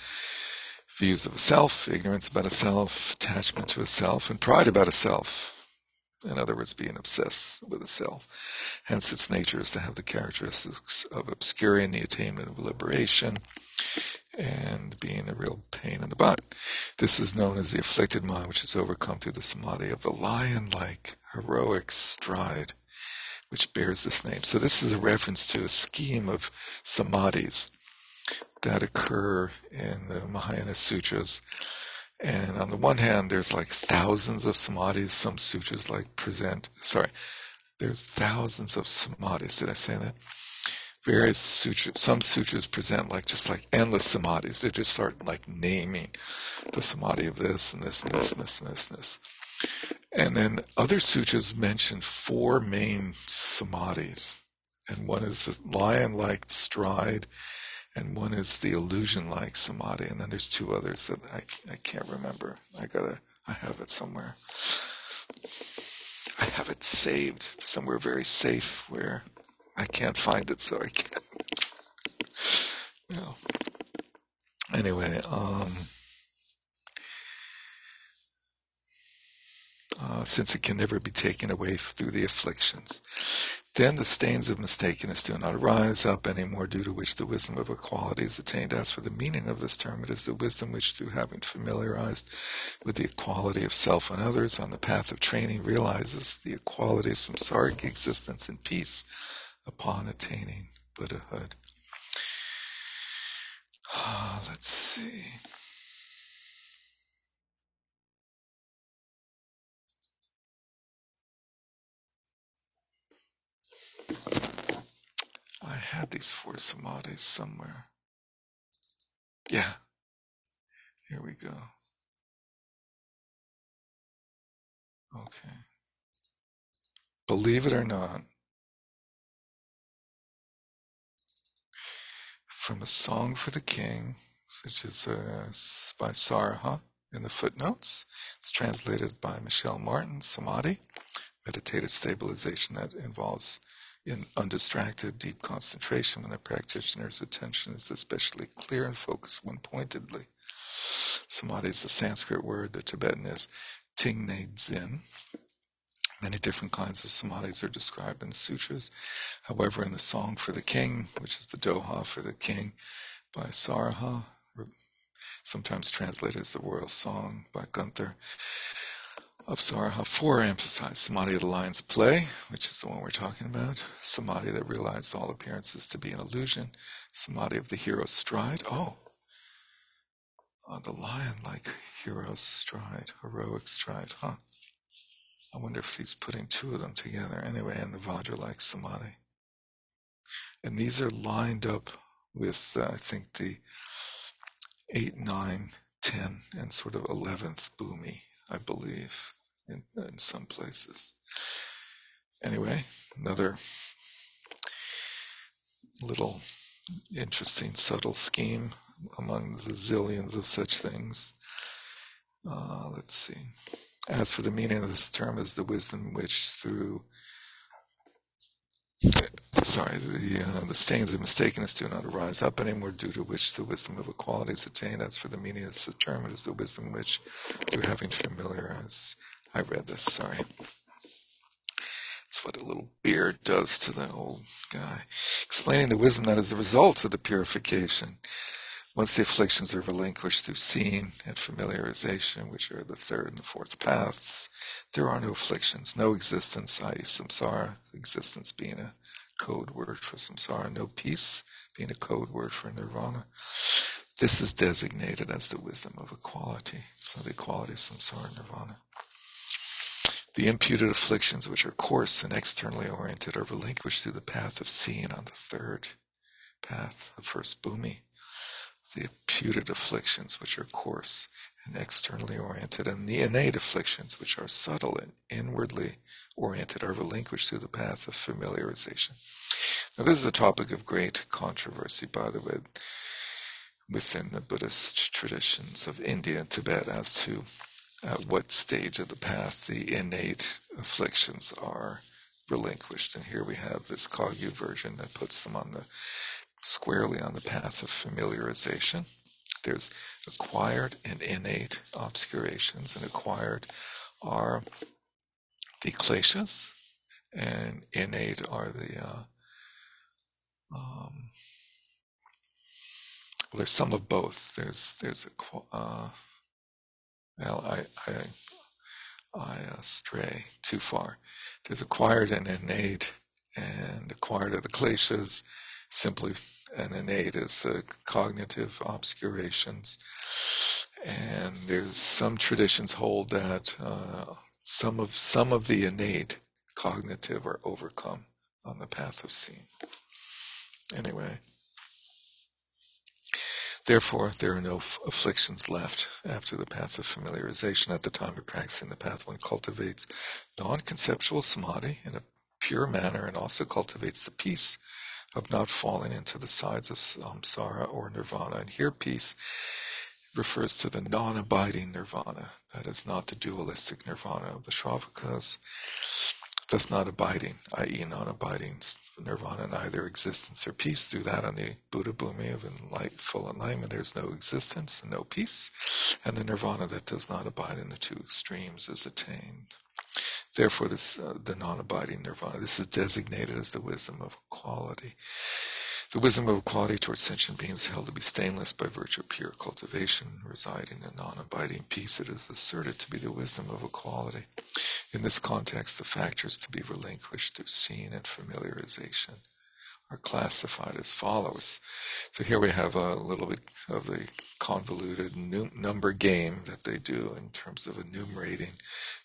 Views of a self, ignorance about a self, attachment to a self, and pride about a self. In other words, being obsessed with a self. Hence, its nature is to have the characteristics of obscuring the attainment of liberation and being a real pain in the butt. This is known as the afflicted mind, which is overcome through the samadhi of the lion-like heroic stride, which bears this name. So this is a reference to a scheme of samadhis that occur in the Mahayana sutras. And on the one hand, there's like thousands of samadhis. Some sutras like present, sorry, there's thousands of samadhis. Did I say that? Various sutras, some sutras present like just like endless samadhis. They just start like naming the samadhi of this and this and this and this and this and this. And then other sutras mention four main samadhis. And one is the lion-like stride, and one is the illusion-like samadhi, and then there's two others that I, I can't remember. I gotta, I have it somewhere. I have it saved somewhere very safe where I can't find it, so I can't. (laughs) no. Anyway, um, uh, since it can never be taken away through the afflictions. Then the stains of mistakenness do not arise up any more, due to which the wisdom of equality is attained. As for the meaning of this term, it is the wisdom which, through having familiarized with the equality of self and others on the path of training, realizes the equality of samsaric existence in peace upon attaining Buddhahood. let's see. I had these four samadhis somewhere. Yeah. Here we go. Okay. Believe it or not, from a song for the king, which is uh, by Saraha in the footnotes. It's translated by Michele Martin, Samadhi, meditative stabilization that involves in undistracted, deep concentration when the practitioner's attention is especially clear and focused one pointedly. Samadhi is a Sanskrit word, the Tibetan is Tingne Dzin. Many different kinds of samadhis are described in sutras. However, in the Song for the King, which is the Doha for the King by Saraha, or sometimes translated as the Royal Song by Guenther, of Saraha. Four emphasize samadhi of the lion's play, which is the one we're talking about. Samadhi that realized all appearances to be an illusion. Samadhi of the hero's stride. Oh, uh, the lion-like hero's stride, heroic stride, huh? I wonder if he's putting two of them together. Anyway, and the Vajra-like samadhi. And these are lined up with, uh, I think, the 8, 9, 10, and sort of 11th bhumi, I believe in, in some places. Anyway, another little interesting, subtle scheme among the zillions of such things. Uh, let's see. As for the meaning of this term, is the wisdom which through sorry, the uh, the stains of mistakenness do not arise up anymore, due to which the wisdom of equality is attained. As for the meaning of this term, it is the wisdom which, through having familiarized I read this, sorry. That's what a little beard does to the old guy. Explaining the wisdom that is the result of the purification. Once the afflictions are relinquished through seeing and familiarization, which are the third and the fourth paths, there are no afflictions, no existence, i.e. samsara, existence being a code word for samsara, no peace being a code word for nirvana. This is designated as the wisdom of equality. So the equality of samsara and nirvana. The imputed afflictions, which are coarse and externally oriented, are relinquished through the path of seeing on the third path, the first bhumi. The imputed afflictions, which are coarse and externally oriented, and the innate afflictions, which are subtle and inwardly oriented, are relinquished through the path of familiarization. Now, this is a topic of great controversy, by the way, within the Buddhist traditions of India and Tibet as to at what stage of the path the innate afflictions are relinquished. And here we have this Kagyu version that puts them on the squarely on the path of familiarization. There's acquired and innate obscurations, and acquired are the kleshas, and innate are the uh, um, well, there's some of both. There's there's a uh, well, I, I, I uh, stray too far. There's acquired and innate, and acquired are the kleshas, simply and innate is the cognitive obscurations. And there's some traditions hold that uh, some of some of the innate cognitive are overcome on the path of seeing. Anyway. Therefore, there are no afflictions left after the path of familiarization. At the time of practicing the path, one cultivates non conceptual samadhi in a pure manner and also cultivates the peace of not falling into the sides of samsara um, or nirvana. And here peace refers to the non-abiding nirvana. That is not the dualistic nirvana of the Shravakas. That's not abiding, i.e. non-abiding nirvana, neither existence or peace. Do that on the Buddha Bhumi of enlight, full enlightenment. There's no existence and no peace. And the nirvana that does not abide in the two extremes is attained. Therefore, this uh, the non-abiding nirvana. This is designated as the wisdom of equality. The wisdom of equality towards sentient beings held to be stainless by virtue of pure cultivation, residing in non-abiding peace. It is asserted to be the wisdom of equality. In this context, the factors to be relinquished through seeing and familiarization are classified as follows. So here we have a little bit of the convoluted number game that they do in terms of enumerating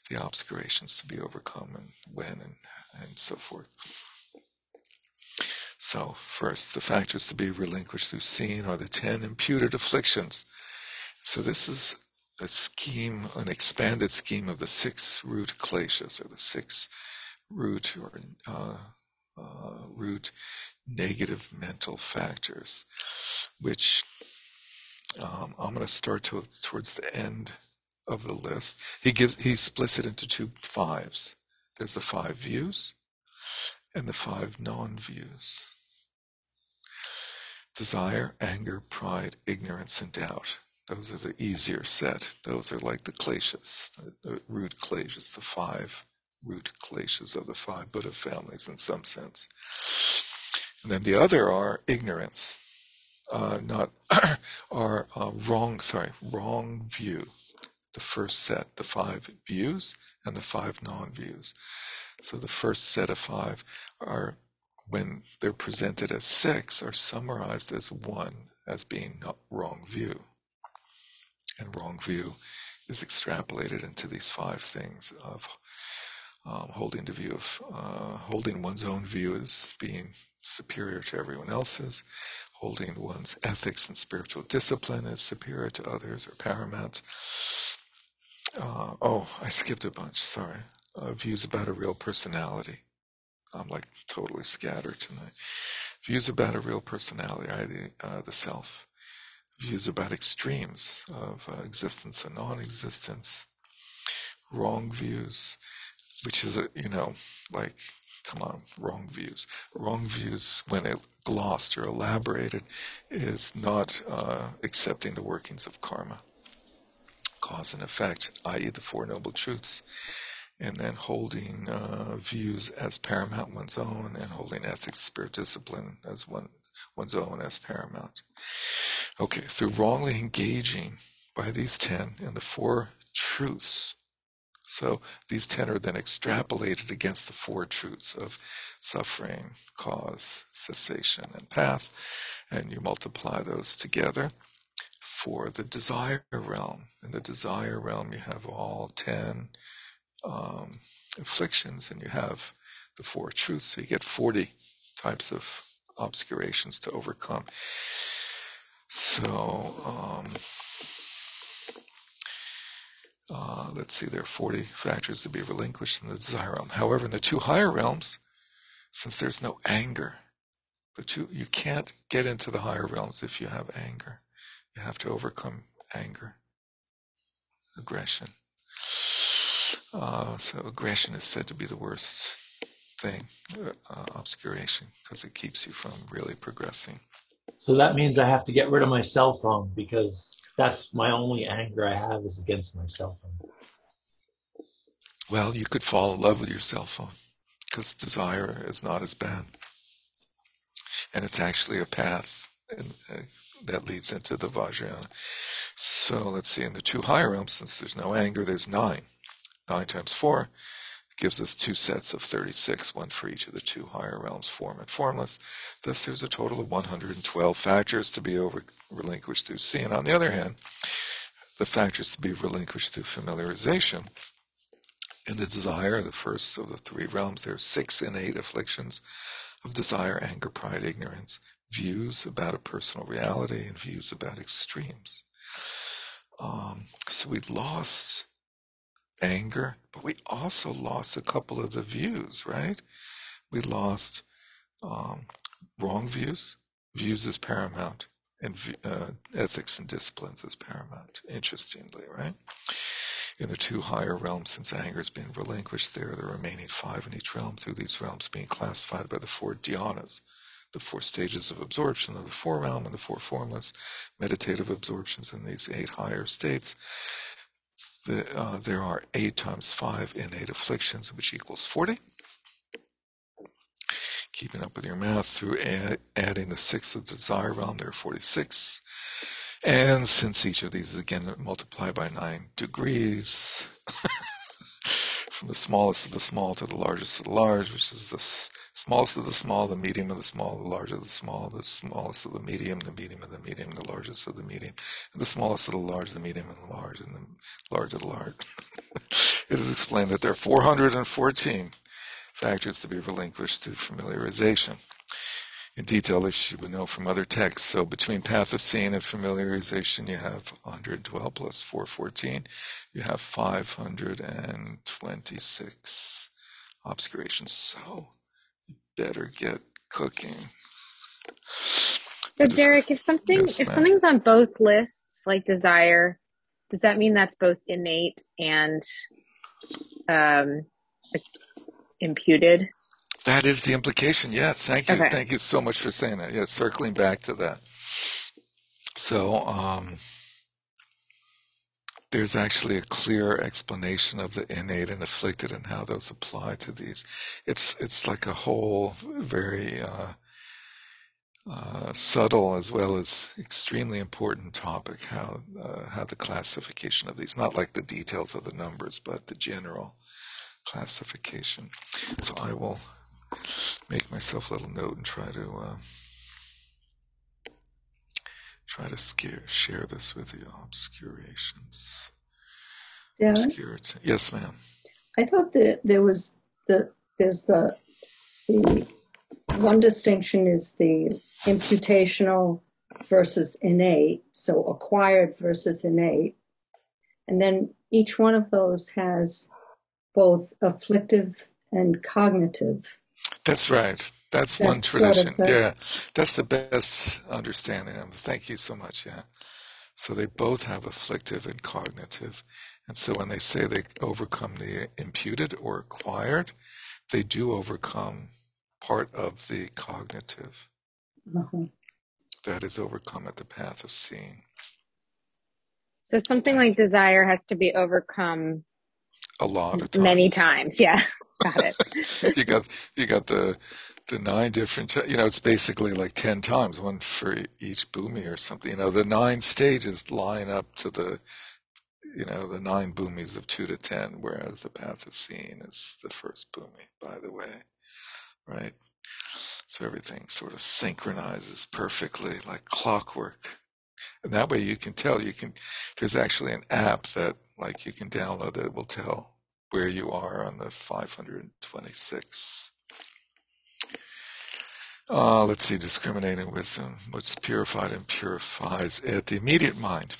the obscurations to be overcome and when and, and so forth. So, first, the factors to be relinquished through seeing are the ten imputed afflictions. So, this is a scheme, an expanded scheme of the six root kleshas, or the six root or uh, uh, root negative mental factors, which um, I'm going to start to, towards the end of the list. He gives he splits it into two fives. There's the five views and the five non-views. Desire, anger, pride, ignorance, and doubt. Those are the easier set. Those are like the kleshas, the root kleshas, the five root kleshas of the five Buddha families in some sense. And then the other are ignorance, uh, not (clears throat) are uh, wrong. Sorry, wrong view the first set, the five views and the five non-views. So the first set of five are, when they're presented as six, are summarized as one, as being not wrong view. And wrong view is extrapolated into these five things of um, holding the view of uh, holding one's own view as being superior to everyone else's, holding one's ethics and spiritual discipline as superior to others or paramount, uh, oh, I skipped a bunch. Sorry. Uh, views about a real personality. I'm like totally scattered tonight. Views about a real personality, I, the, uh, the self. Views about extremes of uh, existence and non-existence. Wrong views, which is a, you know, like, come on, wrong views. Wrong views, when it glossed or elaborated, is not uh, accepting the workings of karma cause and effect, i.e., the Four Noble Truths, and then holding uh, views as paramount one's own, and holding ethics, spirit discipline as one one's own as paramount. Okay, so wrongly engaging by these ten and the four truths. So these ten are then extrapolated against the four truths of suffering, cause, cessation, and path, and you multiply those together for the desire realm. In the desire realm, you have all 10 um, afflictions and you have the four truths. So you get 40 types of obscurations to overcome. So, um, uh, let's see, there are 40 factors to be relinquished in the desire realm. However, in the two higher realms, since there's no anger, the two, you can't get into the higher realms if you have anger. You have to overcome anger, aggression. Uh, so aggression is said to be the worst thing, uh, obscuration, because it keeps you from really progressing.
So that means I have to get rid of my cell phone because that's my only anger I have is against my cell phone.
Well, you could fall in love with your cell phone because desire is not as bad. And it's actually a path uh, that leads into the Vajrayana. So let's see, in the two higher realms, since there's no anger, there's nine. Nine times four gives us two sets of 36, one for each of the two higher realms, form and formless. Thus, there's a total of 112 factors to be over, relinquished through seeing. On the other hand, the factors to be relinquished through familiarization. In the desire, the first of the three realms, there are six innate afflictions of desire, anger, pride, ignorance, views about a personal reality and views about extremes. Um, so we've lost anger, but we also lost a couple of the views, right? We lost um, wrong views, views as paramount, and uh, ethics and disciplines as paramount. Interestingly, right? In the two higher realms, since anger has been relinquished, there the remaining five in each realm, through these realms being classified by the four dhyanas, the four stages of absorption of the four realm and the four formless meditative absorptions in these eight higher states. The, uh, there are eight times five innate afflictions, which equals 40 keeping up with your math through add, adding the six of the desire realm, there are 46. And since each of these is again multiplied by nine degrees, (laughs) from the smallest of the small to the largest of the large, which is the smallest of the small, the medium of the small, the large of the small, the smallest of the medium, the medium of the medium, the largest of the medium, and the smallest of the large, the medium and the large, and the large of the large. (laughs) it is explained that there are 414 factors to be relinquished through familiarization. In detail, as you would know from other texts. So between path of seeing and familiarization, you have 112 plus 414. You have 526 obscurations. So better get cooking.
So Derek, if something yes, if something's on both lists, like desire, does that mean that's both innate and um, imputed?
That is the implication. Yeah. Thank you. Okay. Thank you so much for saying that. Yeah. Circling back to that. So, um, there's actually a clear explanation of the innate and afflicted and how those apply to these. It's it's like a whole very uh, uh, subtle as well as extremely important topic. How uh, how the classification of these, not like the details of the numbers, but the general classification. So I will make myself a little note and try to uh, try to scare, share this with you. Obscurations. Obscurity. Yes, ma'am.
I thought that there was the there's the the one distinction is the imputational versus innate, so acquired versus innate, and then each one of those has both afflictive and cognitive.
That's right. That's, that's one tradition. Sort of yeah. That's the best understanding of Thank you so much. Yeah. So they both have afflictive and cognitive. And so when they say they overcome the imputed or acquired, they do overcome part of the cognitive. Uh-huh. That is overcome at the path of seeing.
So something like desire has to be overcome
a lot of times.
Many times, yeah. (laughs) Got it.
you got you got the the nine different. You know, it's basically like ten times, one for each bhumi or something. You know, the nine stages line up to the you know the nine bhumis of two to ten, whereas the path of seeing is the first bhumi. By the way, right? So everything sort of synchronizes perfectly, like clockwork. And that way you can tell. You can. There's actually an app that like you can download. It will tell where you are on the 526. Uh, let's see, discriminating wisdom, what's purified and purifies it. The immediate mind,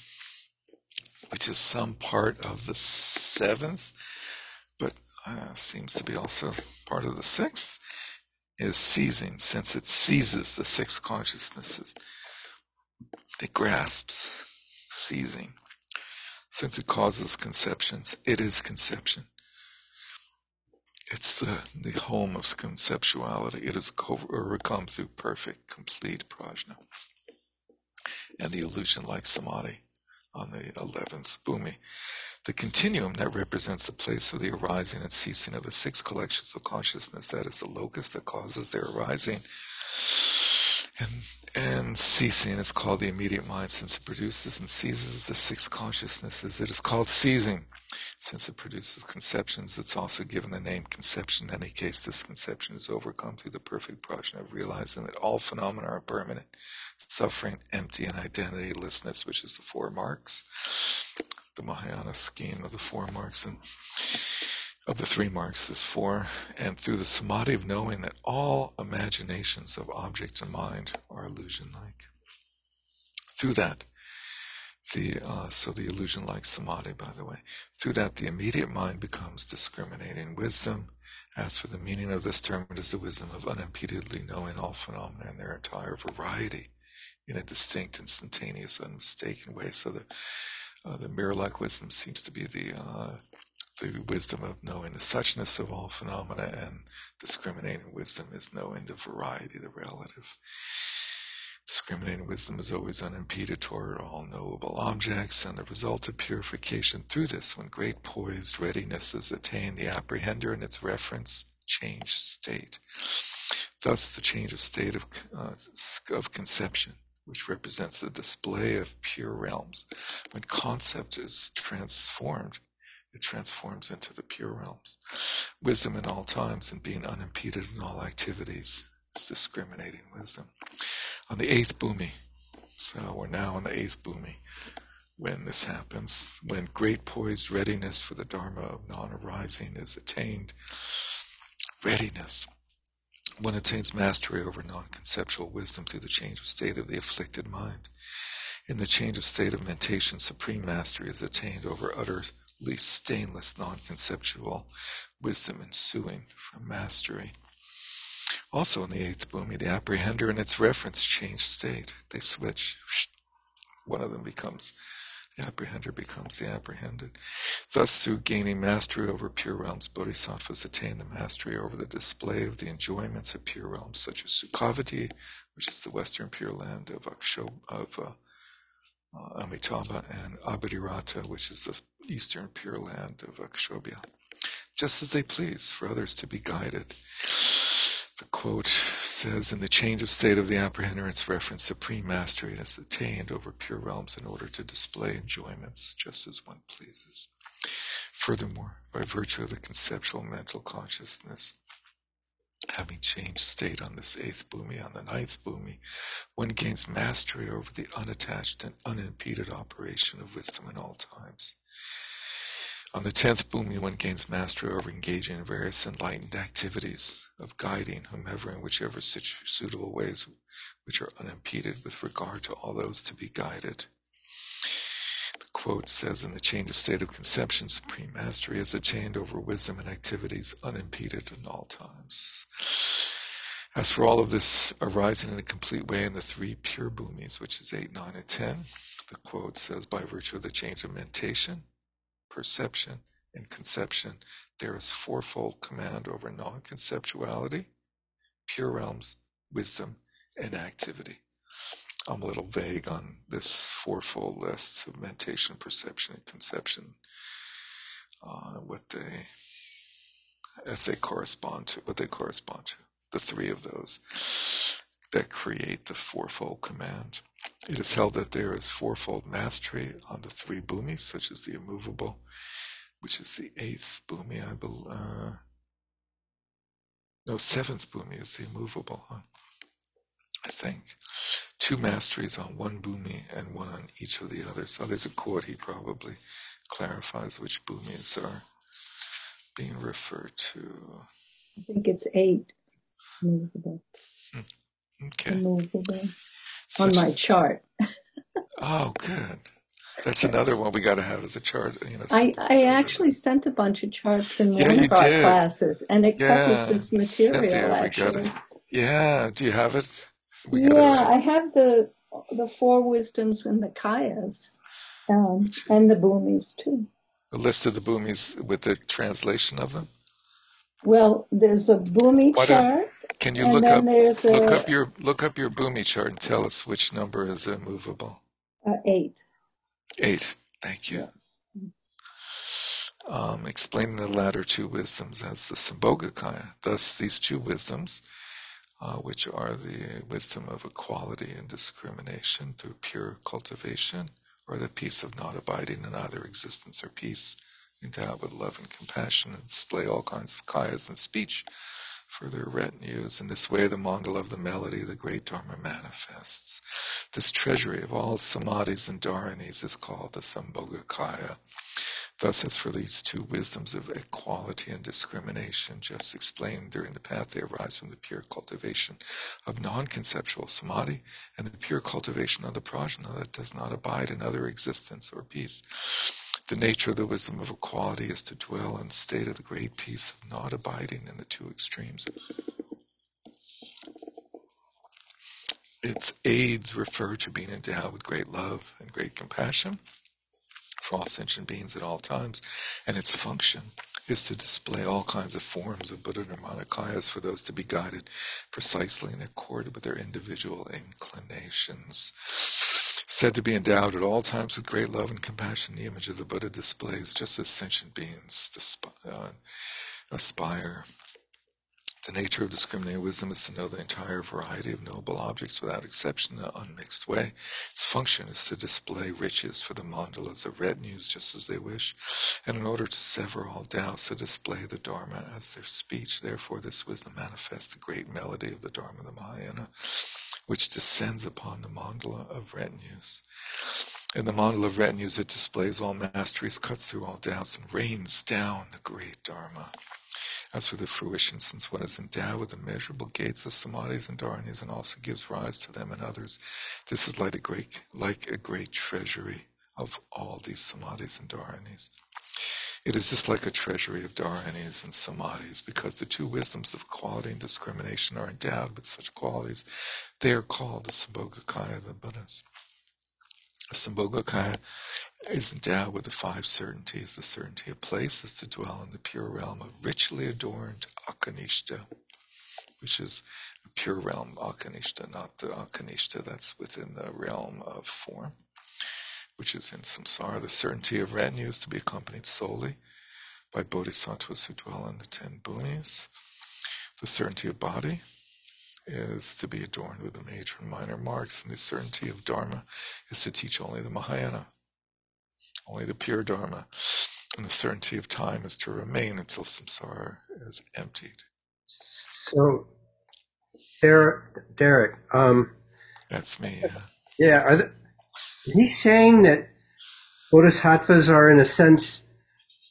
which is some part of the seventh, but uh, seems to be also part of the sixth, is seizing, since it seizes the six consciousnesses. It grasps, seizing. Since it causes conceptions, it is conception. It's the, the home of conceptuality. It is through perfect, complete prajna. And the illusion like samadhi on the 11th bhumi. The continuum that represents the place of the arising and ceasing of the six collections of consciousness, that is the locus that causes their arising and and ceasing is called the immediate mind since it produces and seizes the six consciousnesses. It is called seizing since it produces conceptions. It's also given the name conception. In any case, this conception is overcome through the perfect process of realizing that all phenomena are permanent, suffering, empty, and identitylessness, which is the four marks, the Mahayana scheme of the four marks. And of the three marks is four, and through the samadhi of knowing that all imaginations of object and mind are illusion-like. Through that, the uh, so the illusion-like samadhi, by the way, through that the immediate mind becomes discriminating wisdom, As for the meaning of this term, it is the wisdom of unimpededly knowing all phenomena in their entire variety in a distinct, instantaneous, unmistaken way. So the uh, the mirror-like wisdom seems to be the uh, the wisdom of knowing the suchness of all phenomena, and discriminating wisdom is knowing the variety, the relative. Discriminating wisdom is always unimpeded toward all knowable objects, and the result of purification through this, when great poised readiness is attained, the apprehender in its reference changed state. Thus, the change of state of, uh, of conception, which represents the display of pure realms. When concept is transformed, it transforms into the pure realms. Wisdom in all times and being unimpeded in all activities is discriminating wisdom on the eighth bhumi. So we're now on the eighth bhumi when this happens, when great poised readiness for the Dharma of non-arising is attained. Readiness. One attains mastery over non-conceptual wisdom through the change of state of the afflicted mind. In the change of state of mentation, supreme mastery is attained over utterly stainless non-conceptual wisdom ensuing from mastery. Also in the eighth bhumi, the apprehender and its reference change state. They switch. One of them becomes the apprehender becomes the apprehended. Thus, through gaining mastery over pure realms, bodhisattvas attain the mastery over the display of the enjoyments of pure realms, such as Sukhavati, which is the western pure land of Akshob, of uh, uh, Amitabha, and Abhirati, which is the eastern pure land of Akshobhya, just as they please for others to be guided. The quote says, In the change of state of the apprehender, its reference supreme mastery is attained over pure realms in order to display enjoyments just as one pleases. Furthermore, by virtue of the conceptual mental consciousness, having changed state on this eighth bhumi, on the ninth bhumi, one gains mastery over the unattached and unimpeded operation of wisdom in all times. On the tenth bhumi, one gains mastery over engaging in various enlightened activities of guiding whomever in whichever suitable ways which are unimpeded with regard to all those to be guided. The quote says, In the change of state of conception, supreme mastery is attained over wisdom and activities unimpeded in all times. As for all of this arising in a complete way in the three pure bhumis, which is 8, 9, and 10, the quote says, By virtue of the change of mentation, perception, and conception, there is fourfold command over non conceptuality, pure realms, wisdom, and activity. I'm a little vague on this fourfold list of mentation, perception, and conception. Uh, what they, if they correspond to, what they correspond to, the three of those that create the fourfold command. It is held that there is fourfold mastery on the three bhumis, such as the immovable, which is the eighth bhumi, I believe. Uh, no, seventh bhumi is the immovable, huh? I think. Two masteries on one bhumi and one on each of the others. So there's a quote he probably clarifies which bhumis are being referred to.
I think it's eight movable.
Hmm. Okay.
Immovable. on my chart.
oh, good. That's another one we got to have as a chart. You know,
I, I actually sent a bunch of charts in one of our did. classes, and it yeah, covers this material. Cynthia, actually,
yeah. Do you have it?
We yeah, I have the the four wisdoms and the kayas, um, and the bhumis too.
A list of the bhumis with the translation of them.
Well, there's a bhumi chart.
Can you look up look up your look up your bhumi chart and tell us which number is immovable?
Uh, eight.
Eight. Thank you. Um, explaining the latter two wisdoms as the Sambhogakaya. Thus, these two wisdoms, uh, which are the wisdom of equality and discrimination through pure cultivation, or the peace of not abiding in either existence or peace, endowed with love and compassion, and display all kinds of kayas in speech for their retinues. In this way, the mandala of the melody, the great Dharma manifests. This treasury of all samadhis and dharanis is called the Sambhogakaya. Thus, as for these two wisdoms of equality and discrimination, just explained during the path, they arise from the pure cultivation of non-conceptual samadhi and the pure cultivation of the prajna that does not abide in other existence or peace. The nature of the wisdom of equality is to dwell in the state of the great peace of not abiding in the two extremes. Its aids refer to being endowed with great love and great compassion for all sentient beings at all times, and its function is to display all kinds of forms of Buddha Nirmanakayas for those to be guided precisely in accord with their individual inclinations. Said to be endowed at all times with great love and compassion, the image of the Buddha displays just as sentient beings uh, aspire the nature of discriminating wisdom is to know the entire variety of knowable objects without exception in an unmixed way. Its function is to display riches for the mandalas of retinues just as they wish, and in order to sever all doubts, to display the Dharma as their speech. Therefore, this wisdom manifests the great melody of the Dharma, the Mahayana, which descends upon the mandala of retinues. In the mandala of retinues, it displays all masteries, cuts through all doubts, and rains down the great Dharma. As for the fruition, since one is endowed with immeasurable gates of samadhis and dharanis and also gives rise to them and others, this is like a great, like a great treasury of all these samadhis and dharanis. It is just like a treasury of dharanis and samadhis, because the two wisdoms of quality and discrimination are endowed with such qualities. They are called the Sambhogakaya, the Buddhas. Sambhogakaya is endowed with the five certainties. The certainty of place is to dwell in the pure realm of richly adorned Akanishta, which is a pure realm Akanishta, not the Akanishta that's within the realm of form, which is in samsara. The certainty of retinue is to be accompanied solely by bodhisattvas who dwell in the ten bhumis. The certainty of body is to be adorned with the major and minor marks, and the certainty of dharma is to teach only the Mahayana only the pure Dharma, and the certainty of time is to remain until samsara is emptied.
So, Derek, Derek um,
that's me. Yeah,
yeah he's saying that bodhisattvas are, in a sense,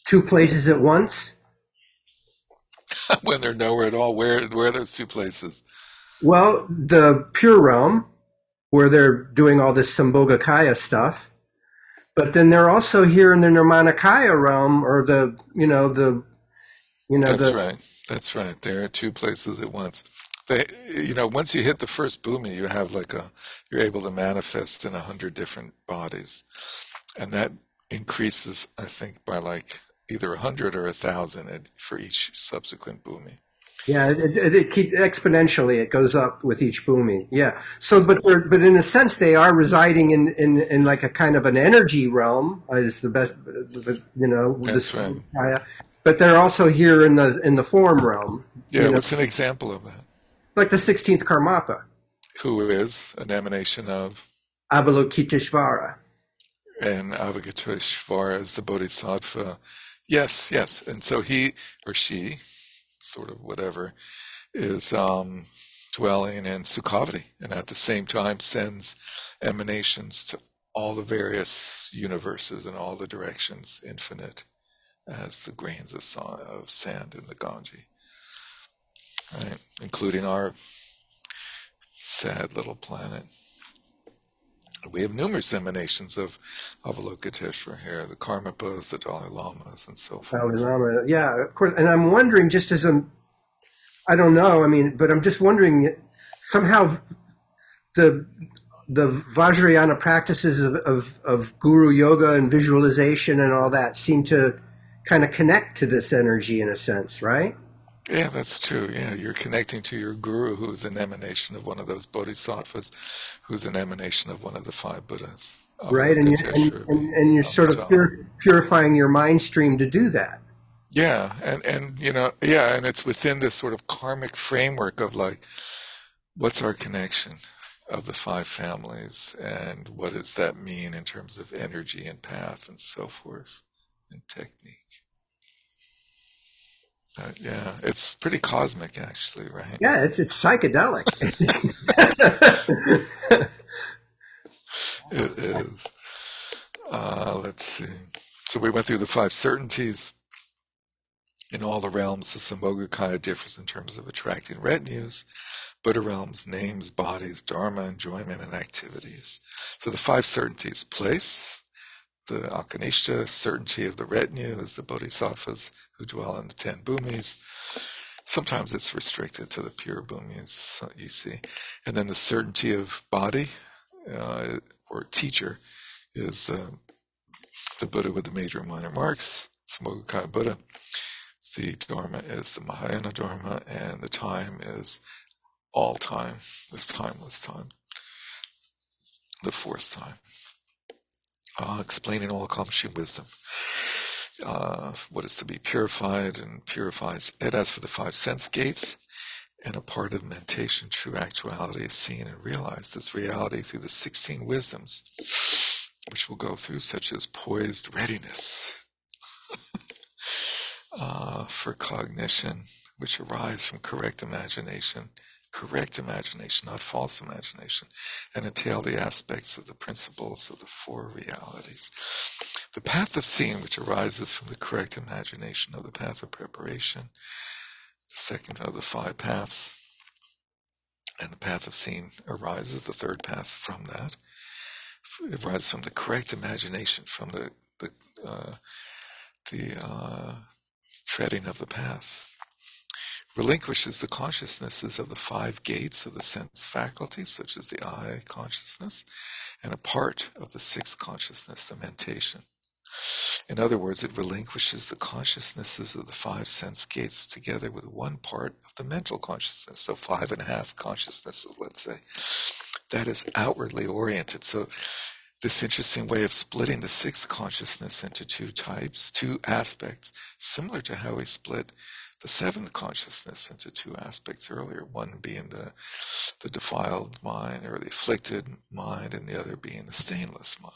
two places at once. (laughs)
when they're nowhere at all, where where are those two places?
Well, the pure realm, where they're doing all this Sambhogakaya stuff, but then they're also here in the Nirmanakaya realm, or the you know the you know
that's
the,
right. That's right. There are two places at once. They, you know, once you hit the first bhumi, you have like a, you're able to manifest in a hundred different bodies, and that increases, I think, by like either a hundred or a thousand for each subsequent bhumi.
Yeah, it, it, it keeps exponentially. It goes up with each bhumi. Yeah. So, but but in a sense, they are residing in, in, in like a kind of an energy realm. Is the best, you know.
That's right.
But they're also here in the in the form realm.
Yeah. What's know? an example of that?
Like the sixteenth Karmapa.
Who is an emanation of
Avalokiteshvara.
And Avalokiteshvara is the Bodhisattva. Yes, yes. And so he or she sort of whatever, is um, dwelling in Sukhavati, and at the same time sends emanations to all the various universes and all the directions, infinite, as the grains of, of sand in the Ganges, right? Including our sad little planet. We have numerous emanations of Avalokiteshvara here, the Karmapas, the Dalai Lamas, and so forth.
Dalai Lama, yeah, of course. And I'm wondering, just as a, I don't know, I mean, but I'm just wondering, somehow the the Vajrayana practices of, of, of guru yoga and visualization and all that seem to kind of connect to this energy in a sense, right?
Yeah, that's true. Yeah, you're connecting to your guru, who's an emanation of one of those bodhisattvas, who's an emanation of one of the five Buddhas.
Uh, right, and, you, and, and, and, you're sort of pur- purifying your mind stream to do that.
Yeah, and and you know, yeah, and it's within this sort of karmic framework of like, what's our connection of the five families, and what does that mean in terms of energy and path and so forth, and technique. Uh, yeah, it's pretty cosmic, actually, right?
Yeah, it's, it's psychedelic. (laughs) (laughs)
it is. Uh, let's see. So we went through the five certainties. In all the realms, the Sambhogakaya differs in terms of attracting retinues. Buddha realms, names, bodies, dharma, enjoyment, and activities. So the five certainties place, the Akanishta, certainty of the retinue is the bodhisattvas who dwell in the ten bhumis. Sometimes it's restricted to the pure bhumis, you see. And then the certainty of body, uh, or teacher, is uh, the Buddha with the major and minor marks, Sambhogakaya Buddha. The Dharma is the Mahayana Dharma, and the time is all time, this timeless time, the fourth time. Uh, explaining all accomplishing wisdom. Uh, what is to be purified and purifies it as for the five sense gates and a part of meditation true actuality is seen and realized as reality through the 16 wisdoms which we'll go through such as poised readiness (laughs) uh, for cognition which arise from correct imagination correct imagination, not false imagination, and entail the aspects of the principles of the four realities. The path of seeing, which arises from the correct imagination of the path of preparation, the second of the five paths, and the path of seeing arises, the third path from that. It arises from the correct imagination, from the the uh, the uh, treading of the path relinquishes the consciousnesses of the five gates of the sense faculties, such as the eye consciousness, and a part of the sixth consciousness, the mentation. In other words, it relinquishes the consciousnesses of the five sense gates together with one part of the mental consciousness, so five and a half consciousnesses, let's say. That is outwardly oriented. So this interesting way of splitting the sixth consciousness into two types, two aspects, similar to how we split the seventh consciousness into two aspects earlier, one being the, the defiled mind or the afflicted mind, and the other being the stainless mind.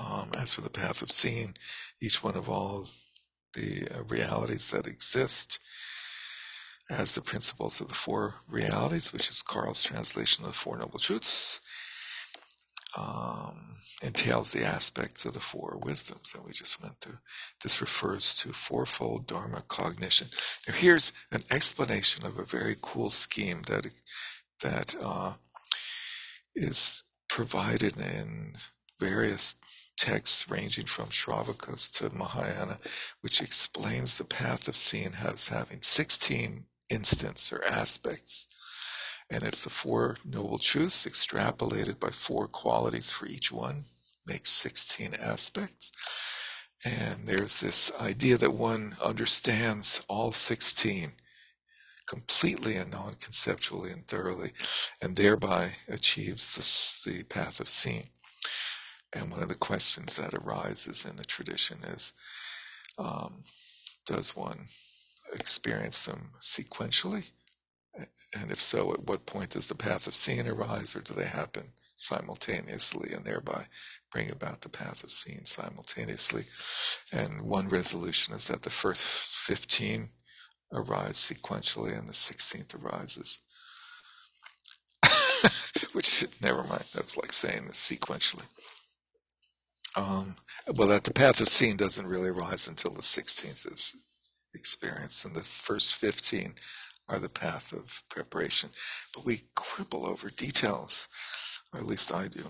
Um, as for the path of seeing, each one of all the uh, realities that exist as the principles of the four realities, which is Carl's translation of the Four Noble Truths, um, entails the aspects of the four wisdoms that we just went through. This refers to fourfold Dharma cognition. Now, here's an explanation of a very cool scheme that that uh, is provided in various texts ranging from Shravakas to Mahayana, which explains the path of seeing as having 16 instants or aspects and it's the Four Noble Truths extrapolated by four qualities for each one, makes 16 aspects. And there's this idea that one understands all 16 completely and non conceptually and thoroughly, and thereby achieves this, the path of seeing. And one of the questions that arises in the tradition is um, does one experience them sequentially? And if so, at what point does the path of seeing arise, or do they happen simultaneously and thereby bring about the path of seeing simultaneously? And one resolution is that the first 15 arise sequentially and the 16th arises. (laughs) Which, never mind, that's like saying this sequentially. Um, well, that the path of seeing doesn't really arise until the 16th is experienced, and the first 15 are the path of preparation. But we quibble over details, or at least I do.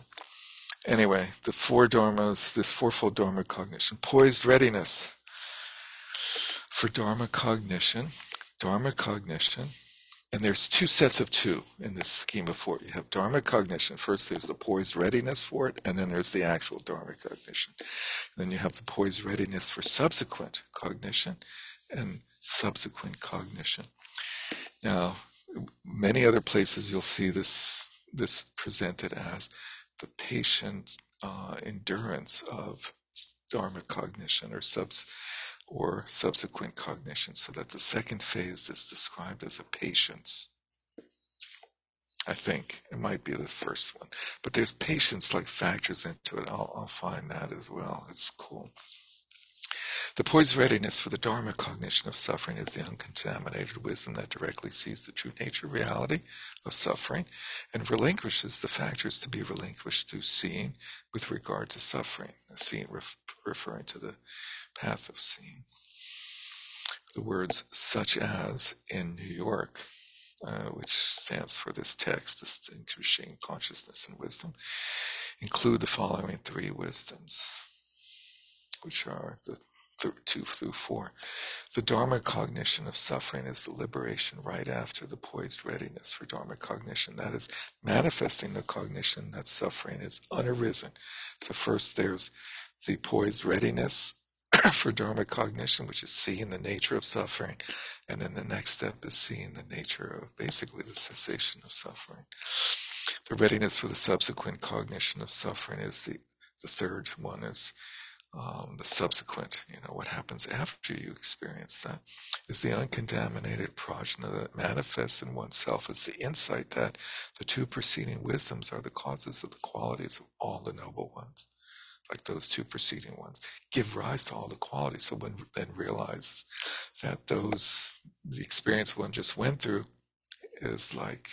Anyway, the four dharmas, this fourfold dharma cognition, poised readiness for dharma cognition, dharma cognition, and there's two sets of two in this scheme of four. You have dharma cognition. First, there's the poised readiness for it, and then there's the actual dharma cognition. And then you have the poised readiness for subsequent cognition and subsequent cognition. Now, many other places you'll see this this presented as the patient uh, endurance of dharma cognition or subs or subsequent cognition, so that the second phase is described as a patience. I think it might be the first one, but there's patience like factors into it. I'll, I'll find that as well. It's cool. The poised readiness for the Dharma cognition of suffering is the uncontaminated wisdom that directly sees the true nature reality of suffering and relinquishes the factors to be relinquished through seeing with regard to suffering, seeing ref, referring to the path of seeing. The words such as in New York uh, which stands for this text, distinguishing consciousness and wisdom, include the following three wisdoms, which are the th- two through four. The Dharma cognition of suffering is the liberation right after the poised readiness for Dharma cognition. That is manifesting the cognition that suffering is unarisen. So first there's the poised readiness (clears throat) for Dharma cognition, which is seeing the nature of suffering. And then the next step is seeing the nature of basically the cessation of suffering. The readiness for the subsequent cognition of suffering is the, the third one is um, the subsequent, you know, what happens after you experience that is the uncontaminated prajna that manifests in oneself as the insight that the two preceding wisdoms are the causes of the qualities of all the noble ones like those two preceding ones, give rise to all the qualities. So one then realizes that those, the experience one just went through is like,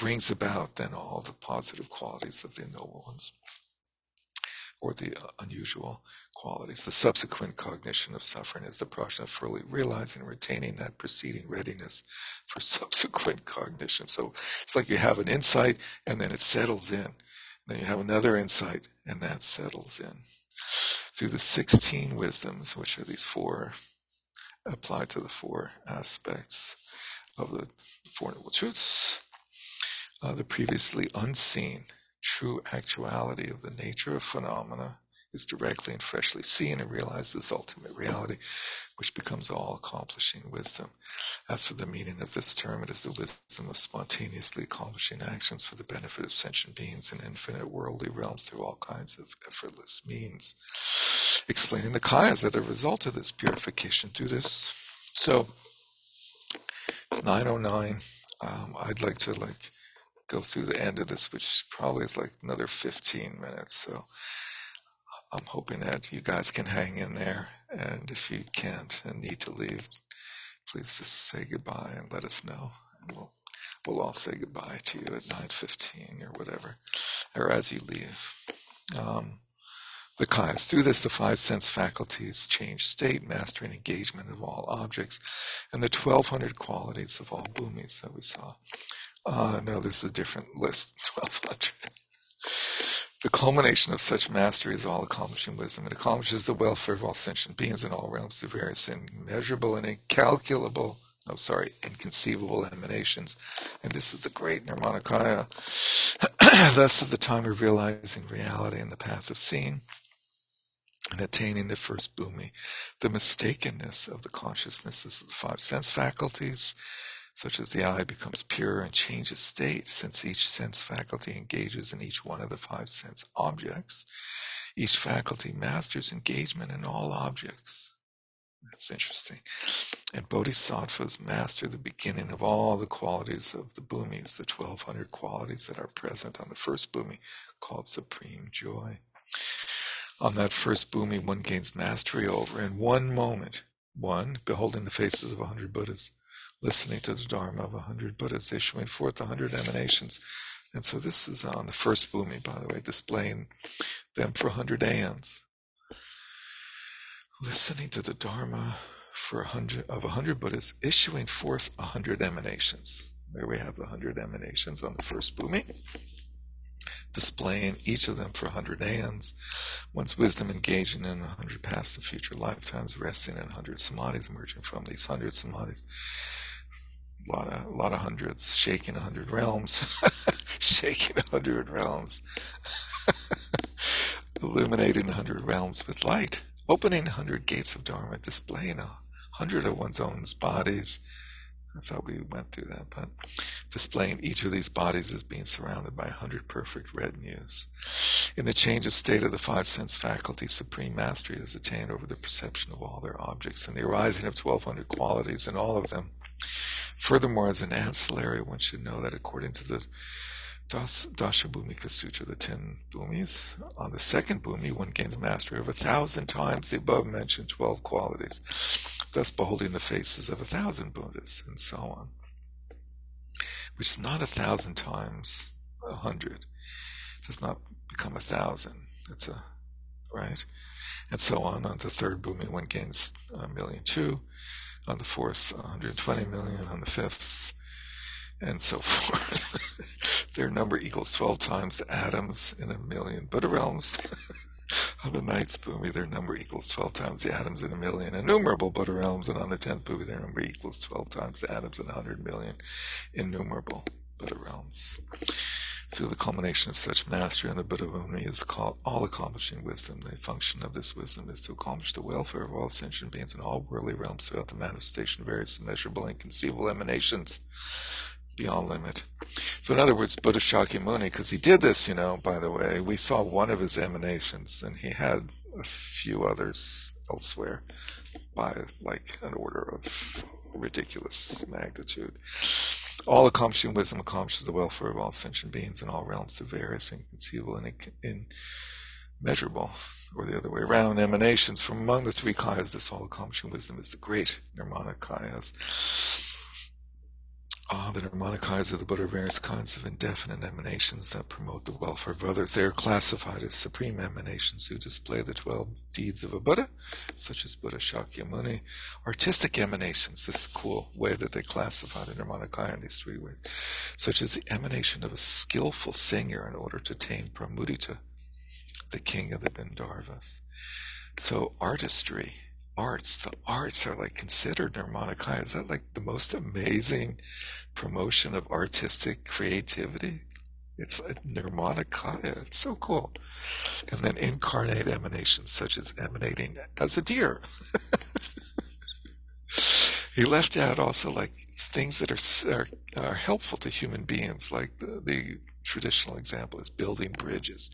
brings about then all the positive qualities of the noble ones or the uh, unusual qualities. The subsequent cognition of suffering is the process of fully realizing and retaining that preceding readiness for subsequent cognition. So it's like you have an insight and then it settles in. Then you have another insight, and that settles in. Through the 16 wisdoms, which are these four, applied to the four aspects of the Four Noble Truths, uh, the previously unseen true actuality of the nature of phenomena is directly and freshly seen and realized as ultimate reality, which becomes all accomplishing wisdom. As for the meaning of this term, it is the wisdom of spontaneously accomplishing actions for the benefit of sentient beings in infinite worldly realms through all kinds of effortless means. Explaining the kayas that are a result of this purification through this. So, it's 909. Um, I'd like to like go through the end of this, which probably is like another 15 minutes. So I'm hoping that you guys can hang in there. And if you can't and need to leave, please just say goodbye and let us know. And we'll, we'll all say goodbye to you at 9.15 or whatever, or as you leave. Um, the kayas. Through this, the five sense faculties change state, mastering engagement of all objects, and the 1200 qualities of all bhumis that we saw. Uh, no, this is a different list, (laughs) 1200. The culmination of such mastery is all accomplishing wisdom. It accomplishes the welfare of all sentient beings in all realms through various immeasurable and incalculable, no, sorry, inconceivable emanations. And this is the great Nirmanakaya. (clears throat) Thus, at the time of realizing reality in the path of seeing and attaining the first bhumi, the mistakenness of the consciousnesses of the five sense faculties, such as the eye becomes pure and changes state since each sense faculty engages in each one of the five sense objects. Each faculty masters engagement in all objects. That's interesting. And bodhisattvas master the beginning of all the qualities of the bhumis, the 1200 qualities that are present on the first bhumi, called supreme joy. On that first bhumi, one gains mastery over in one moment, one, beholding the faces of a hundred Buddhas, listening to the Dharma of a hundred Buddhas issuing forth a hundred emanations. And so this is on the first bhumi, by the way, displaying them for a hundred aeons. Listening to the Dharma for a hundred of a hundred Buddhas issuing forth a hundred emanations. There we have the hundred emanations on the first bhumi displaying each of them for a hundred aeons, one's wisdom engaging in a hundred past and future lifetimes, resting in a hundred samadhis, emerging from these hundred samadhis, a lot of, a lot of hundreds, shaking a hundred realms, (laughs) shaking a hundred realms, (laughs) illuminating a hundred realms with light, opening a hundred gates of Dharma, displaying a hundred of one's own bodies. I thought we went through that, but displaying each of these bodies as being surrounded by a hundred perfect retinues. In the change of state of the five sense faculties, supreme mastery is attained over the perception of all their objects and the arising of 1200 qualities in all of them Furthermore, as an ancillary, one should know that according to the Das, Dasha Bhumika Sutra, the ten bhumis, on the second bhumi, one gains mastery of a thousand times the above mentioned twelve qualities, thus beholding the faces of a thousand Buddhas, and so on. Which is not a thousand times a hundred. It does not become a thousand. It's a, right? And so on. On the third bhumi, one gains a million two on the fourth 120 million, on the fifth and so (laughs) forth. Their number equals 12 times the atoms in a million Buddha realms. (laughs) on the ninth bhumi, their number equals 12 times the atoms in a million innumerable Buddha realms, and on the tenth bhumi, their number equals 12 times the atoms in a hundred million innumerable Buddha realms. Through the culmination of such mastery and the Buddha Bhumi is called all accomplishing wisdom. The function of this wisdom is to accomplish the welfare of all sentient beings in all worldly realms throughout the manifestation of various immeasurable and conceivable emanations beyond limit. So in other words, Buddha Shakyamuni, because he did this, you know, by the way, we saw one of his emanations and he had a few others elsewhere by like an order of ridiculous magnitude. All accomplishing wisdom accomplishes the welfare of all sentient beings in all realms through various inconceivable and immeasurable, or the other way around, emanations from among the three kayas. This all accomplishing wisdom is the great nirmana kayas. Ah, the Nirmanakayas of the Buddha are various kinds of indefinite emanations that promote the welfare of others. They are classified as supreme emanations who display the 12 deeds of a Buddha, such as Buddha Shakyamuni. Artistic emanations, this cool way that they classify the Nirmanakaya in these three ways, such as the emanation of a skillful singer in order to tame Pramudita, the king of the Gandharvas. So artistry arts. The arts are like considered Nirmanakaya. Is that like the most amazing promotion of artistic creativity? It's a Nirmanakaya. It's so cool. And then incarnate emanations, such as emanating as a deer. (laughs) he left out also like things that are, are, are helpful to human beings, like the, the traditional example is building bridges.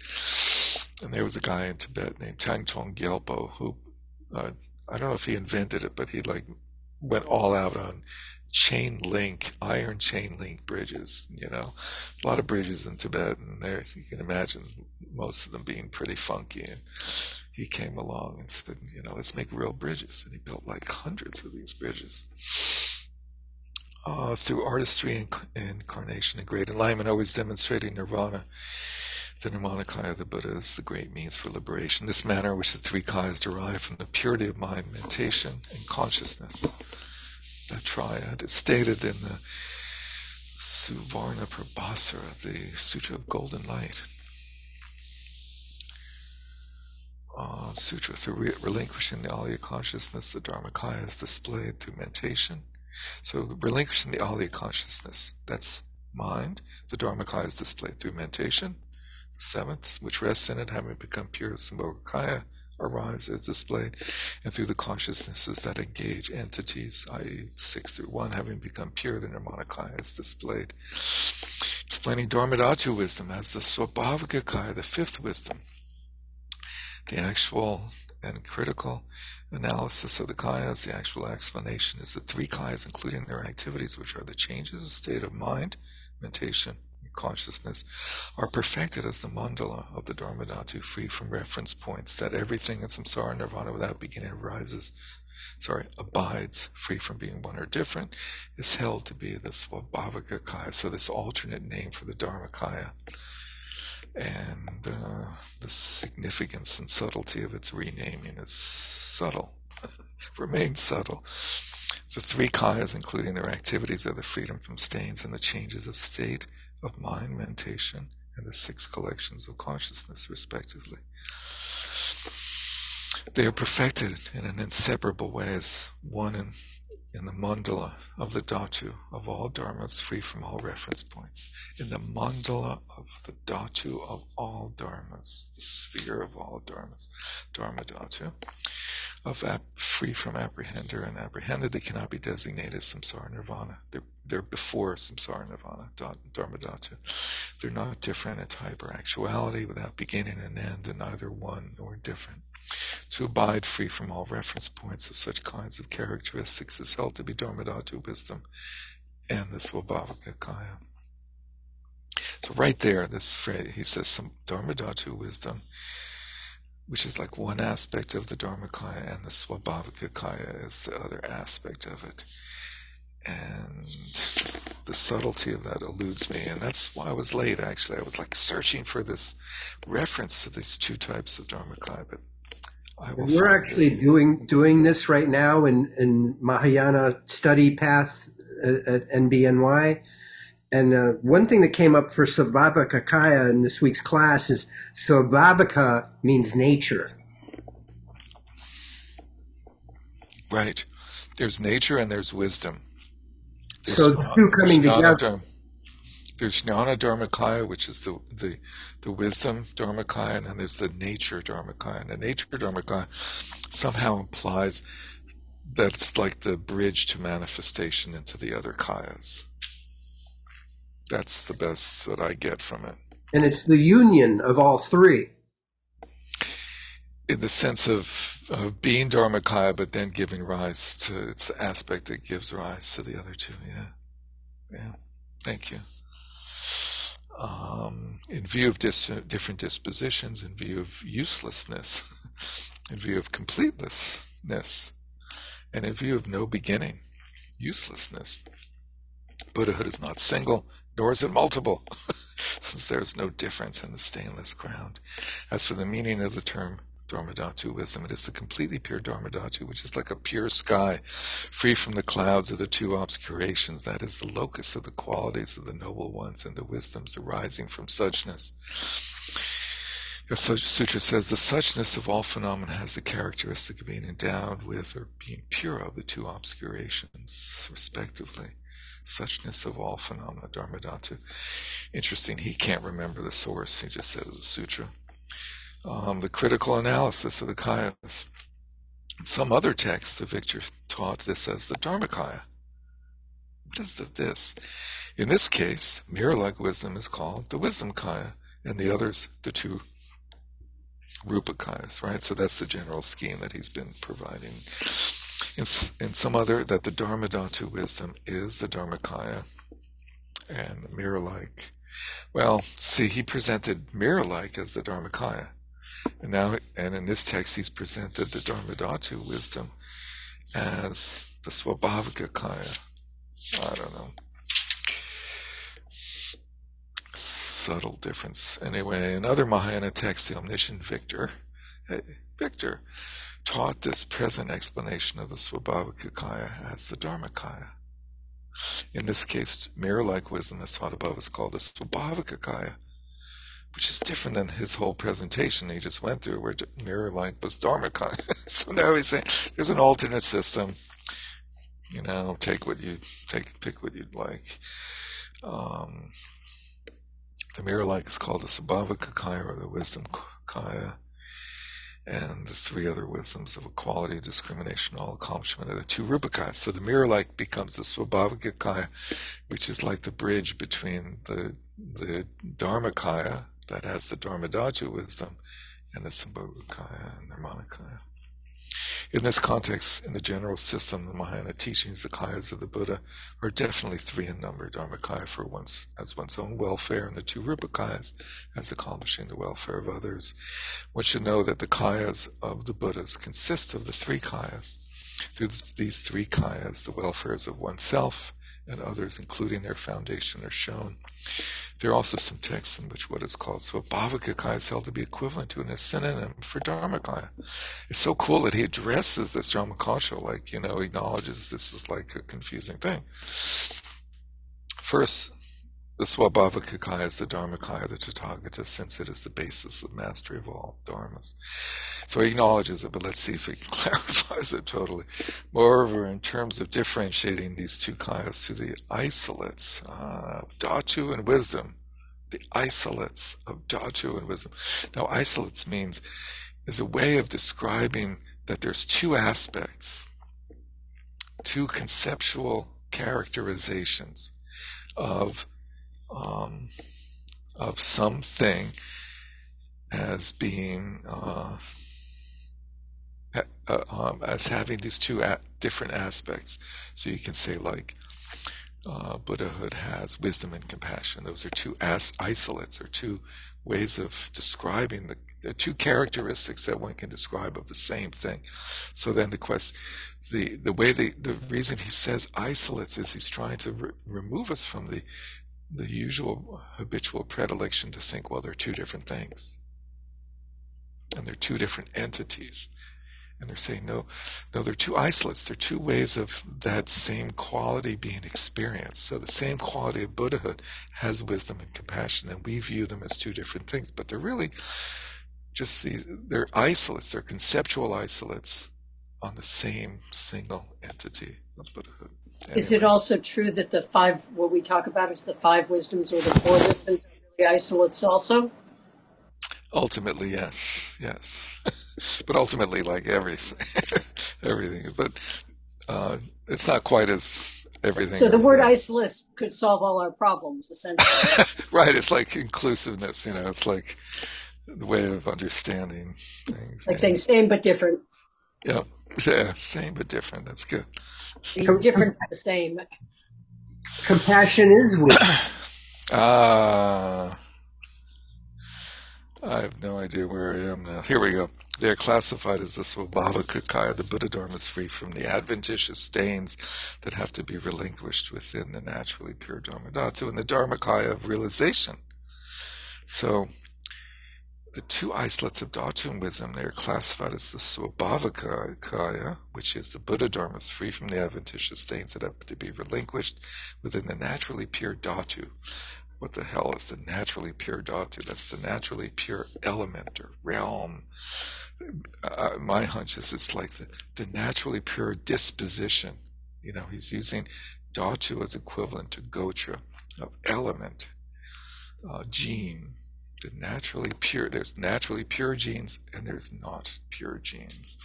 And there was a guy in Tibet named Tang Tong Gyalpo who uh, I don't know if he invented it, but he like went all out on chain link, iron chain link bridges. You know, a lot of bridges in Tibet, and there you can imagine most of them being pretty funky. And he came along and said, you know, let's make real bridges, and he built like hundreds of these bridges. Uh, through artistry and incarnation and great enlightenment, always demonstrating nirvana the Nirmanakaya of the Buddha is the great means for liberation. This manner which the three kayas derive from the purity of mind, mentation, and consciousness. That triad is stated in the Suvarna Prabhasara, the Sutra of Golden Light. Uh, sutra through relinquishing the Alaya consciousness, the Dharmakaya is displayed through meditation. So relinquishing the Alaya consciousness, that's mind. The Dharmakaya is displayed through mentation seventh, which rests in it, having become pure Sambhogakaya, arise as displayed, and through the consciousnesses that engage entities, i.e., six through one, having become pure, the Nirmanakaya is displayed. Explaining Dharmadhatu wisdom as the Swabhavikakaya, the fifth wisdom. The actual and critical analysis of the kayas, the actual explanation is the three kayas, including their activities, which are the changes of state of mind, mentation, consciousness are perfected as the mandala of the Dharmadhatu, free from reference points, that everything in samsara nirvana without beginning arises, sorry, abides, free from being one or different, is held to be the Swabhavika Kaya, so this alternate name for the Dharmakaya. And uh, the significance and subtlety of its renaming is subtle, (laughs) remains subtle. The three kayas, including their activities, are the freedom from stains and the changes of state, of mind, mentation, and the six collections of consciousness, respectively. They are perfected in an inseparable way as one in, in the mandala of the dhatu of all dharmas, free from all reference points. In the mandala of the dhatu of all dharmas, the sphere of all dharmas, dharma dhatu of ap- free from apprehender and apprehended, they cannot be designated samsara nirvana. They're, they're before samsara nirvana, dharma dhatu. They're not different in type or actuality without beginning and end, and neither one nor different. To abide free from all reference points of such kinds of characteristics is held to be dharma dhatu wisdom and the swabhavika kaya. So right there, this phrase, he says some dharma dhatu wisdom which is like one aspect of the Dharmakaya, and the Swabhavikakaya is the other aspect of it. And the subtlety of that eludes me, and that's why I was late. Actually, I was like searching for this reference to these two types of Dharmakaya, but.
We're actually it. doing doing this right now in in Mahayana study path at, at NBNY, and uh, one thing that came up for Svabhavakaya in this week's class is Svabhavaka means nature.
Right. There's nature and there's wisdom.
There's so the two coming together.
There's Jnana Dharmakaya, which is the, the, the wisdom Dharmakaya, and then there's the nature Dharmakaya. And the nature Dharmakaya somehow implies that it's like the bridge to manifestation into the other kayas. That's the best that I get from it.
And it's the union of all three.
In the sense of, of being Dharmakaya, but then giving rise to its aspect that gives rise to the other two. Yeah. Yeah. Thank you. Um, in view of dis- different dispositions, in view of uselessness, (laughs) in view of completeness, and in view of no beginning, uselessness. Buddhahood is not single, nor is it multiple, (laughs) since there is no difference in the stainless ground. As for the meaning of the term Dharmadhatu wisdom, it is the completely pure Dharmadhatu, which is like a pure sky, free from the clouds of the two obscurations. That is the locus of the qualities of the noble ones and the wisdoms arising from suchness. The Sutra says the suchness of all phenomena has the characteristic of being endowed with or being pure of the two obscurations, respectively suchness of all phenomena, Dharmadhatu. Interesting, he can't remember the source, he just said the sutra. Um, the critical analysis of the kayas. Some other texts, the Victor taught this as the Dharmakaya. What is the this? In this case, mirror-like wisdom is called the wisdom kaya, and the others the two rupakayas, right? So that's the general scheme that he's been providing in, in some other that the Dharmadhatu wisdom is the Dharmakaya and mirror-like. Well, see, he presented mirror-like as the Dharmakaya. And now, and in this text, he's presented the Dharmadhatu wisdom as the Swabhavika I don't know. Subtle difference. Anyway, another Mahayana texts, the omniscient Victor, Victor, taught this present explanation of the Swabhavika as the Dharmakaya. In this case, mirror-like wisdom as taught above is called the Swabhavika which is different than his whole presentation he just went through, where mirror-like was Dharmakaya. (laughs) so now he's saying there's an alternate system. You know, take what you take, pick what you'd like. Um, the mirror-like is called the Swabhavika or the Wisdom Kaya and the three other wisdoms of equality, discrimination, all accomplishment are the two Rupakayas. So the mirror like becomes the Swabhavika which is like the bridge between the the Dharmakaya that has the Dharmadhatu wisdom and the Sambhogakaya and the Nirmanakaya. In this context, in the general system the Mahayana teachings, the kayas of the Buddha are definitely three in number, Dharmakaya for one's, as one's own welfare, and the two Rupakayas as accomplishing the welfare of others. One should know that the kayas of the Buddhas consist of the three kayas. Through these three kayas, the welfares of oneself and others, including their foundation, are shown. There are also some texts in which what is called Svabhavika is held to be equivalent to and a synonym for Dharmakaya. It's so cool that he addresses this Dharmakasha, like, you know, acknowledges this is like a confusing thing. First, the Swabhavika is the Dharmakaya, the Tathagata, since it is the basis of mastery of all dharmas. So he acknowledges it, but let's see if he (laughs) clarifies it totally. Moreover, in terms of differentiating these two kayas to the isolates, uh, dhatu and wisdom, the isolates of dhatu and wisdom. Now, isolates means is a way of describing that there's two aspects, two conceptual characterizations of um, of something as being uh, uh, um, as having these two a- different aspects. So you can say like uh, Buddhahood has wisdom and compassion. Those are two as- isolates or two ways of describing the, the two characteristics that one can describe of the same thing. So then the quest, the the way the the reason he says isolates is he's trying to re- remove us from the the usual habitual predilection to think, well, they're two different things. And they're two different entities. And they're saying, no, no, they're two isolates. They're two ways of that same quality being experienced. So the same quality of Buddhahood has wisdom and compassion, and we view them as two different things, but they're really just these, they're isolates, they're conceptual isolates on the same single entity of Buddhahood.
Anyway. Is it also true that the five, what we talk about is the five wisdoms or the four wisdoms, the isolates also?
Ultimately, yes, yes. (laughs) but ultimately, like everything, (laughs) everything. But uh, it's not quite as everything.
So the word isolate could solve all our problems, essentially. (laughs)
right. It's like inclusiveness. You know, it's like the way of understanding things.
Like saying same but different.
Yeah. Yeah. Same but different. That's good.
Different the same.
Compassion is wisdom. (coughs)
Ah. uh, I have no idea where I am now. Here we go. They are classified as the Swabhavika Kaya. The Buddha Dharma is free from the adventitious stains that have to be relinquished within the naturally pure Dharma Dhatu and the Dharmakaya of realization. So, the two isolates of Dhatu and wisdom, they are classified as the Swabhavika Kaya, which is the Buddha Dharma is free from the adventitious stains that have to be relinquished within the naturally pure Dhatu what the hell is the naturally pure dhatu? That's the naturally pure element or realm. Uh, my hunch is it's like the, the naturally pure disposition. You know, he's using dhatu as equivalent to gotra of element, uh, gene. The naturally pure, there's naturally pure genes and there's not pure genes.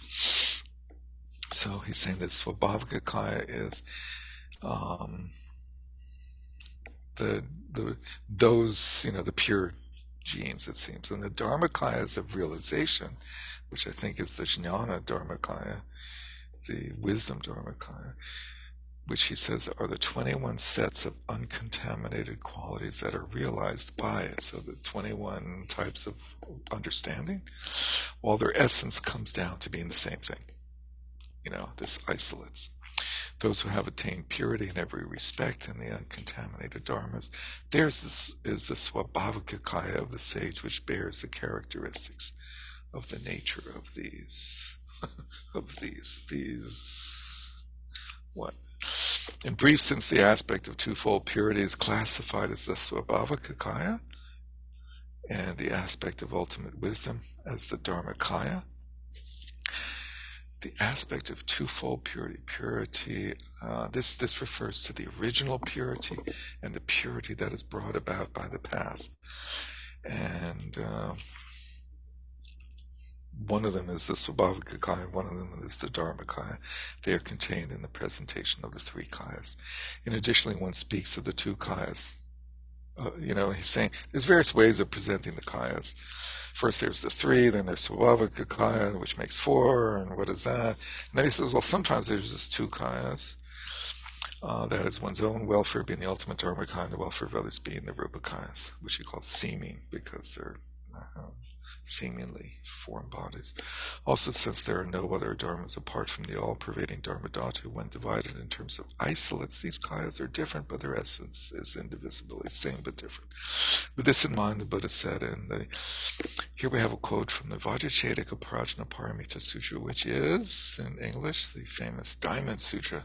So he's saying that Swabhavika is um, the the those you know the pure genes it seems and the dharmakayas of realization which i think is the jnana dharmakaya the wisdom dharmakaya which he says are the 21 sets of uncontaminated qualities that are realized by it so the 21 types of understanding while their essence comes down to being the same thing you know this isolates those who have attained purity in every respect in the uncontaminated dharmas. Theirs is, the swabhavika kaya of the sage, which bears the characteristics of the nature of these, (laughs) of these, these, what? In brief, since the aspect of twofold purity is classified as the swabhavika kaya, and the aspect of ultimate wisdom as the dharmakaya, the aspect of twofold purity. Purity, uh, this, this refers to the original purity and the purity that is brought about by the path. And uh, one of them is the Swabhavika Kaya, one of them is the Dharmakaya. They are contained in the presentation of the three Kayas. And additionally, one speaks of the two Kayas. Uh, you know, he's saying there's various ways of presenting the Kayas first there's the three, then there's Swabhavika Kaya, which makes four, and what is that? And then he says, well, sometimes there's just two Kayas. Uh, that is one's own welfare being the ultimate dharma kaya, and the welfare of others being the rupa kayas, which he calls seeming because they're uh, seemingly foreign bodies. Also, since there are no other dharmas apart from the all-pervading dharma dhatu, when divided in terms of isolates, these kayas are different, but their essence is indivisibly same but different. With this in mind, the Buddha said, and the, here we have a quote from the Vajracchedika Prajnaparamita Sutra, which is, in English, the famous Diamond Sutra.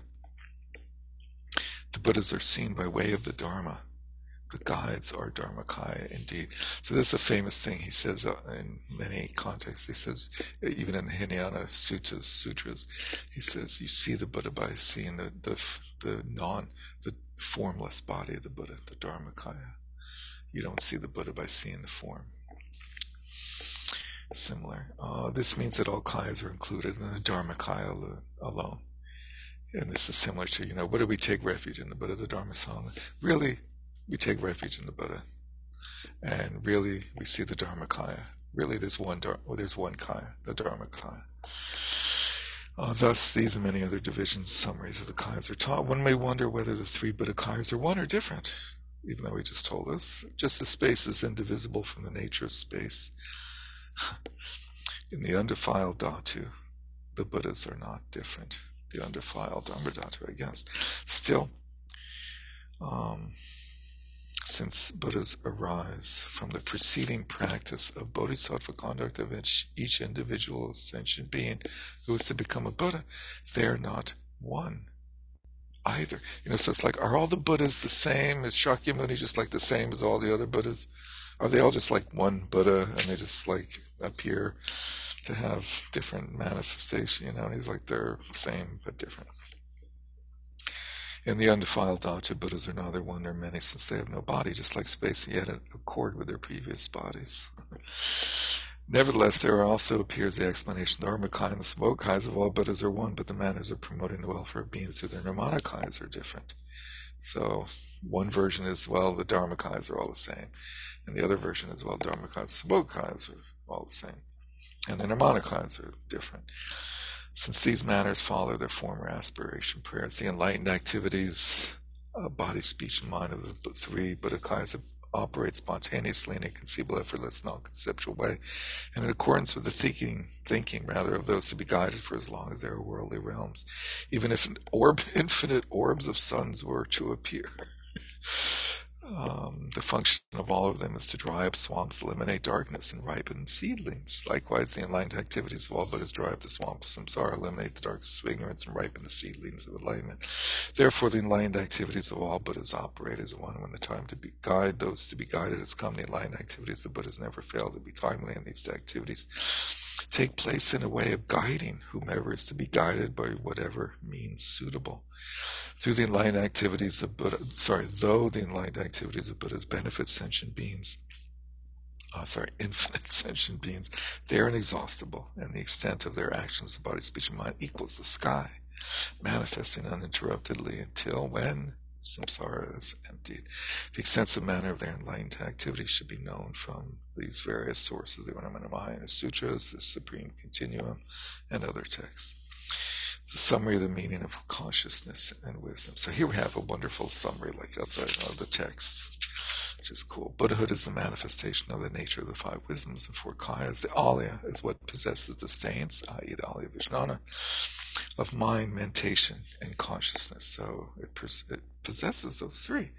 The Buddhas are seen by way of the Dharma the guides are Dharmakaya indeed. So this is a famous thing he says uh, in many contexts. He says, even in the Hinayana Sutras, sutras, he says, you see the Buddha by seeing the, the, the non, the formless body of the Buddha, the Dharmakaya. You don't see the Buddha by seeing the form. Similar. Uh, this means that all kayas are included in the Dharmakaya alone. And this is similar to, you know, what do we take refuge in? The Buddha, the Dharma Sangha. Really, we take refuge in the Buddha. And really, we see the Dharmakaya. Really, there's one, well, there's one Kaya, the Dharmakaya. Uh, thus, these and many other divisions, summaries of the Kayas are taught. One may wonder whether the three Buddha Kayas are one or different, even though he just told us. Just as space is indivisible from the nature of space. (laughs) In the undefiled Dhatu, the Buddhas are not different. The undefiled Dhatu, I guess. Still, um, since Buddhas arise from the preceding practice of bodhisattva conduct of each, each individual sentient being who is to become a Buddha, they are not one either. You know, so it's like, are all the Buddhas the same? Is Shakyamuni just like the same as all the other Buddhas? Are they all just like one Buddha and they just like appear to have different manifestation? You know, and he's like they're same but different. In the undefiled Dhatu, Buddhas are neither one nor many since they have no body, just like space, yet in accord with their previous bodies. (laughs) Nevertheless, there also appears the explanation Dharmakaya and the Sambhogakayas of all Buddhas are one, but the manners of promoting the welfare of beings through their Nirmanakayas are different. So, one version is, well, the Dharmakayas are all the same. And the other version is, well, Dharmakayas and Sambhogakayas are all the same. And the Nirmanakayas are different. Since these matters follow their former aspiration prayers, the enlightened activities of body, speech, and mind of the three Buddhakayas operate spontaneously in a conceivable, effortless, non-conceptual way, and in accordance with the thinking, thinking rather of those to be guided for as long as there are worldly realms, even if orb, (laughs) infinite orbs of suns were to appear. Um, the function of all of them is to dry up swamps, eliminate darkness, and ripen seedlings. Likewise, the enlightened activities of all Buddhas dry up the swamps of samsara, eliminate the darkness of ignorance, and ripen the seedlings of enlightenment. Therefore, the enlightened activities of all Buddhas operate as one. When the time to be guide those to be guided has come, the enlightened activities of the Buddhas never fail to be timely, and these activities take place in a way of guiding whomever is to be guided by whatever means suitable. Through the enlightened activities of Buddha, sorry, though the enlightened activities of Buddhas benefit sentient beings, uh, sorry, (laughs) infinite sentient beings, they are inexhaustible, and the extent of their actions of body, speech, and mind equals the sky, manifesting uninterruptedly until when samsara is emptied. The extensive manner of their enlightened activities should be known from these various sources, the Ornamental Mahayana Sutras, the Supreme Continuum, and other texts the summary of the meaning of consciousness and wisdom. So here we have a wonderful summary, like of the, of the texts, which is cool. Buddhahood is the manifestation of the nature of the five wisdoms and four kayas. The alaya is what possesses the stains, i.e., the alaya vijnana, of mind, mentation, and consciousness. So it, pos- it possesses those three.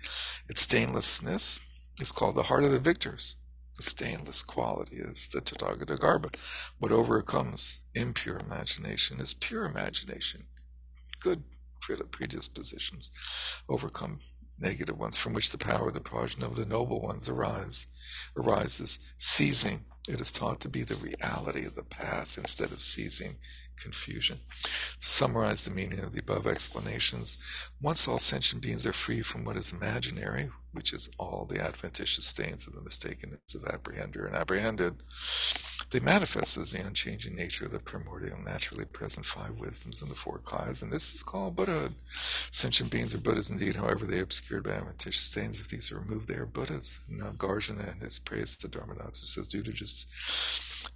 Its stainlessness is called the heart of the victors stainless quality is the Tathagata Garbha. What overcomes impure imagination is pure imagination. Good predispositions overcome negative ones, from which the power of the prajna of the noble ones arise, arises. Seizing, it is taught to be the reality of the path instead of seizing confusion. To summarize the meaning of the above explanations, once all sentient beings are free from what is imaginary, which is all the adventitious stains of the mistakenness of apprehender and apprehended, they manifest as the unchanging nature of the primordial, naturally present five wisdoms and the four kayas, and this is called Buddhahood. Sentient beings are Buddhas indeed, however, they are obscured by adventitious stains. If these are removed, they are Buddhas. Nagarjuna in his praise to Dharmadhatu says, due to just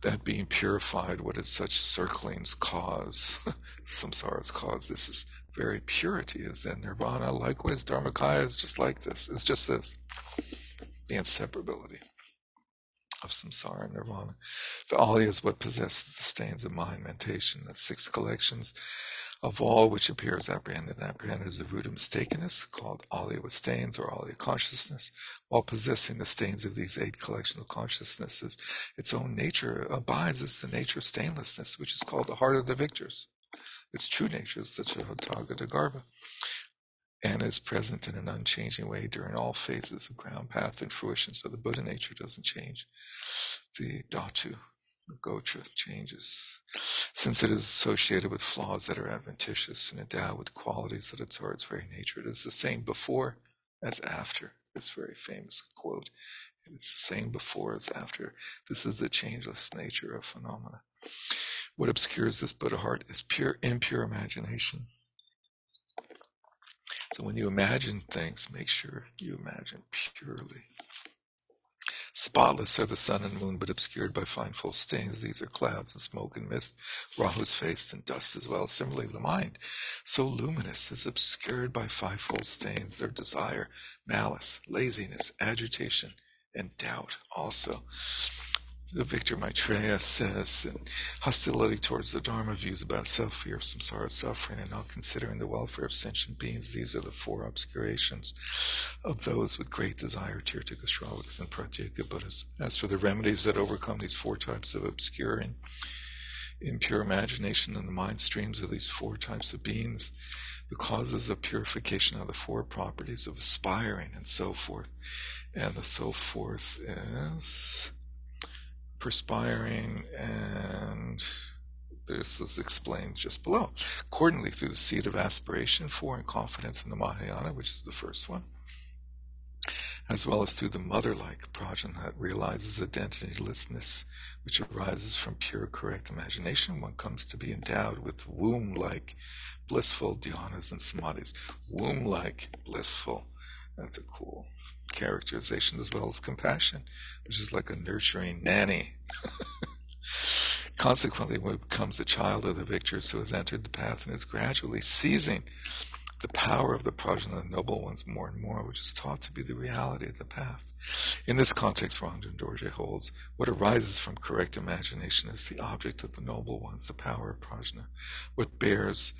that being purified, what is such circlings cause? (laughs) Samsara's cause. This is very purity is then nirvana. Likewise, Dharmakaya is just like this. It's just this. The inseparability of samsara and nirvana. The alaya is what possesses the stains of mind, mentation, the six collections of all which appears apprehended. And apprehended is the root of mistakenness, called alaya with stains or alaya consciousness, while possessing the stains of these eight collections of consciousnesses. Its own nature abides as the nature of stainlessness, which is called the heart of the victors. Its true nature is the Tathagata Garbha and is present in an unchanging way during all phases of ground path and fruition. So the Buddha nature doesn't change. The Dhatu, the Gotra changes. Since it is associated with flaws that are adventitious and endowed with qualities that are its very nature, it is the same before as after. This very famous quote. It is the same before as after. This is the changeless nature of phenomena. What obscures this Buddha heart is pure, impure imagination. So when you imagine things, make sure you imagine purely. Spotless are the sun and moon, but obscured by fine false stains. These are clouds and smoke and mist, Rahu's face and dust as well. Similarly, the mind, so luminous, is obscured by fivefold stains, their desire, malice, laziness, agitation, and doubt also. Victor Maitreya says and hostility towards the Dharma views about self fear of samsara suffering and not considering the welfare of sentient beings. These are the four obscurations of those with great desire, Tirtaka Shravakas and Pratyeka Buddhas. As for the remedies that overcome these four types of obscuring, impure imagination and the mind streams of these four types of beings, the causes of purification are the four properties of aspiring and so forth. And the so forth is perspiring, and this is explained just below. Accordingly, through the seed of aspiration for and confidence in the Mahayana, which is the first one, as well as through the mother-like prajna that realizes identitylessness, which arises from pure correct imagination, one comes to be endowed with womb-like blissful dhyanas and samadhis. Womb-like blissful. That's a cool characterization as well as compassion, which is like a nurturing nanny. Consequently, one becomes the child of the victors who has entered the path and is gradually seizing the power of the prajna the noble ones more and more, which is taught to be the reality of the path. In this context, Rangjung Dorje holds what arises from correct imagination is the object of the noble ones, the power of prajna. What bears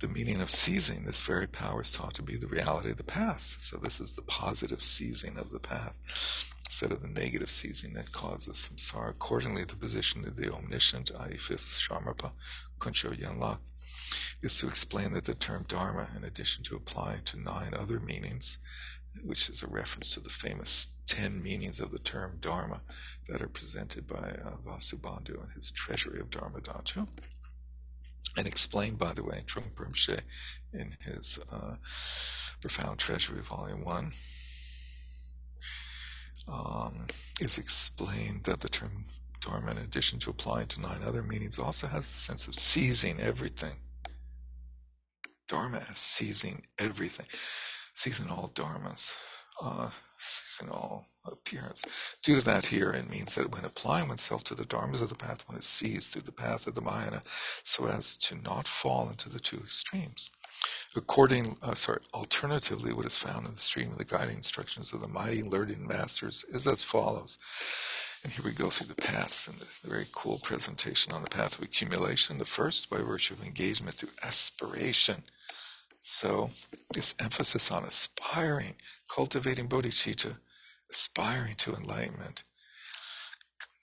the meaning of seizing this very power is taught to be the reality of the path. So this is the positive seizing of the path instead of the negative seizing that causes samsara. Accordingly, the position of the omniscient, i.e. fifth Shamarpa, Könchok Yenlak, is to explain that the term Dharma, in addition to applying to nine other meanings, which is a reference to the famous ten meanings of the term Dharma that are presented by uh, Vasubandhu in his Treasury of Dharma Dhatu, and explained, by the way, Trungpa Rinpoche in his uh, Profound Treasury, Volume 1, um, is explained that the term Dharma, in addition to applying to nine other meanings, also has the sense of seizing everything Dharma as seizing everything, seizing all dharmas, uh, seizing all appearance. Due to that here, it means that when applying oneself to the dharmas of the path, one is seized through the path of the Mahayana so as to not fall into the two extremes. According, uh, sorry, alternatively, what is found in the stream of the guiding instructions of the mighty learning masters is as follows. And here we go through the paths and the very cool presentation on the path of accumulation. The first, by virtue of engagement through aspiration so, this emphasis on aspiring, cultivating bodhicitta, aspiring to enlightenment,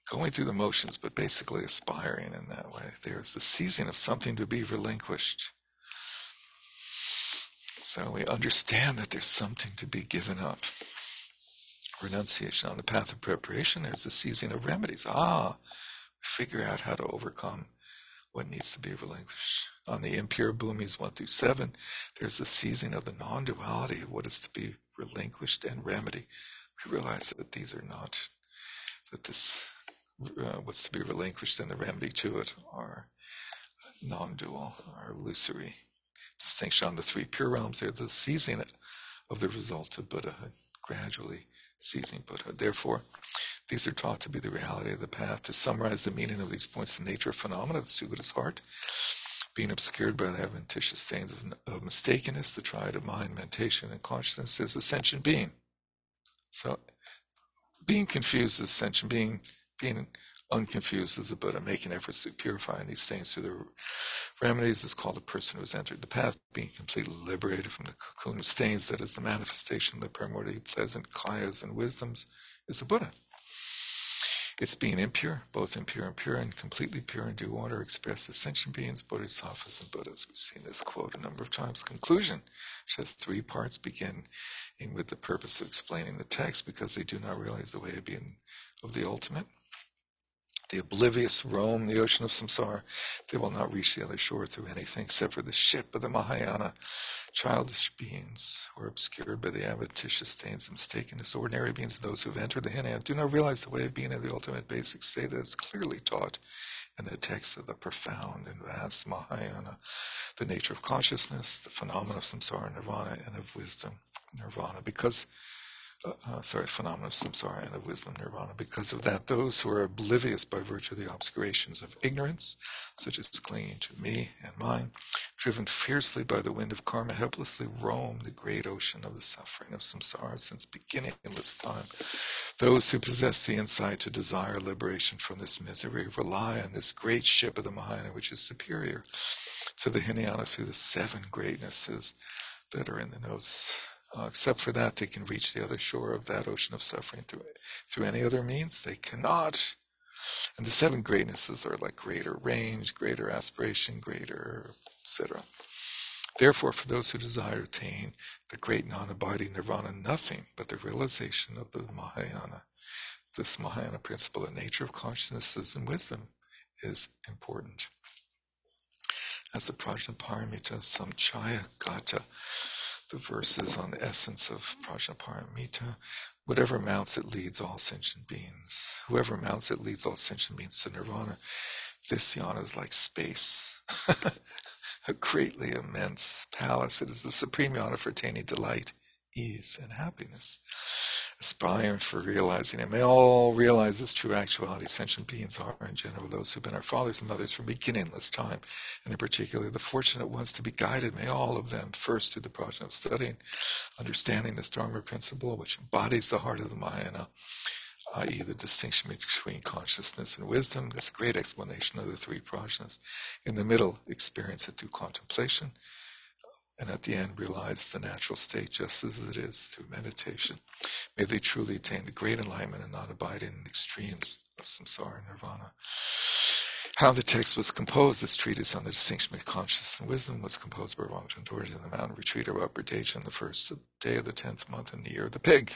going through the motions, but basically aspiring in that way. There's the seizing of something to be relinquished. So we understand that there's something to be given up. Renunciation on the path of preparation, there's the seizing of remedies. Ah, figure out how to overcome what needs to be relinquished. On the impure bhumis 1 through 7, there's the seizing of the non duality of what is to be relinquished and remedy. We realize that these are not, that this, uh, what's to be relinquished and the remedy to it are non dual, are illusory. Distinction on the three pure realms, there's the seizing of the result of Buddhahood, gradually seizing Buddhahood. Therefore, these are taught to be the reality of the path. To summarize the meaning of these points, the nature of phenomena, the Sugata's heart, being obscured by the adventitious stains of, of mistakenness, the triad of mind, mentation, and consciousness is ascension being. So, being confused is ascension being. Being unconfused is the Buddha, making efforts to purify these stains through the remedies is called a person who has entered the path, being completely liberated from the cocoon of stains that is the manifestation of the primordial pleasant kayas and wisdoms is the Buddha. It's being impure, both impure and pure, and completely pure in due order, expressed as sentient beings, bodhisattvas, and Buddhas. We've seen this quote a number of times. Conclusion, which has three parts, beginning with the purpose of explaining the text, because they do not realize the way of being of the ultimate. The oblivious roam the ocean of samsara. They will not reach the other shore through anything except for the ship of the Mahayana Childish beings who are obscured by the adventitious stains of mistakenness, ordinary beings, and those who have entered the Hinayana, do not realize the way of being of the ultimate basic state that is clearly taught in the text of the profound and vast Mahayana, the nature of consciousness, the phenomena of samsara, nirvana, and of wisdom, nirvana. Because uh, uh, sorry, phenomena of samsara and of wisdom nirvana. Because of that, those who are oblivious by virtue of the obscurations of ignorance, such as clinging to me and mine, driven fiercely by the wind of karma, helplessly roam the great ocean of the suffering of samsara since beginningless time. Those who possess the insight to desire liberation from this misery rely on this great ship of the Mahayana, which is superior to the Hinayana through the seven greatnesses that are in the notes. Uh, except for that, they can reach the other shore of that ocean of suffering through through any other means. They cannot. And the seven greatnesses are like greater range, greater aspiration, greater, etc. Therefore, for those who desire to attain the great non-abiding nirvana, nothing but the realization of the Mahayana, this Mahayana principle, the nature of consciousness and wisdom, is important. As the Prajnaparamita Samchaya Gata, the verses on the essence of Prajnaparamita, whatever mounts it leads all sentient beings. Whoever mounts it leads all sentient beings to nirvana. This yana is like space. (laughs) a greatly immense palace. It is the supreme yana for attaining delight, ease, and happiness. Aspiring for realizing it. May all realize this true actuality. Sentient beings are, in general, those who've been our fathers and mothers from beginningless time, and in particular the fortunate ones to be guided. May all of them, first through the process of studying, understanding the Dharma principle, which embodies the heart of the Mahayana, i.e., the distinction between consciousness and wisdom, this great explanation of the three prajnas. In the middle, experience it through contemplation, and at the end, realize the natural state just as it is through meditation. May they truly attain the great enlightenment and not abide in the extremes of samsara and nirvana. How the text was composed, this treatise on the distinction between consciousness and wisdom was composed by Rangjung Dorje in the mountain retreat of Upper Dechen on the first day of the tenth month in the year of the pig.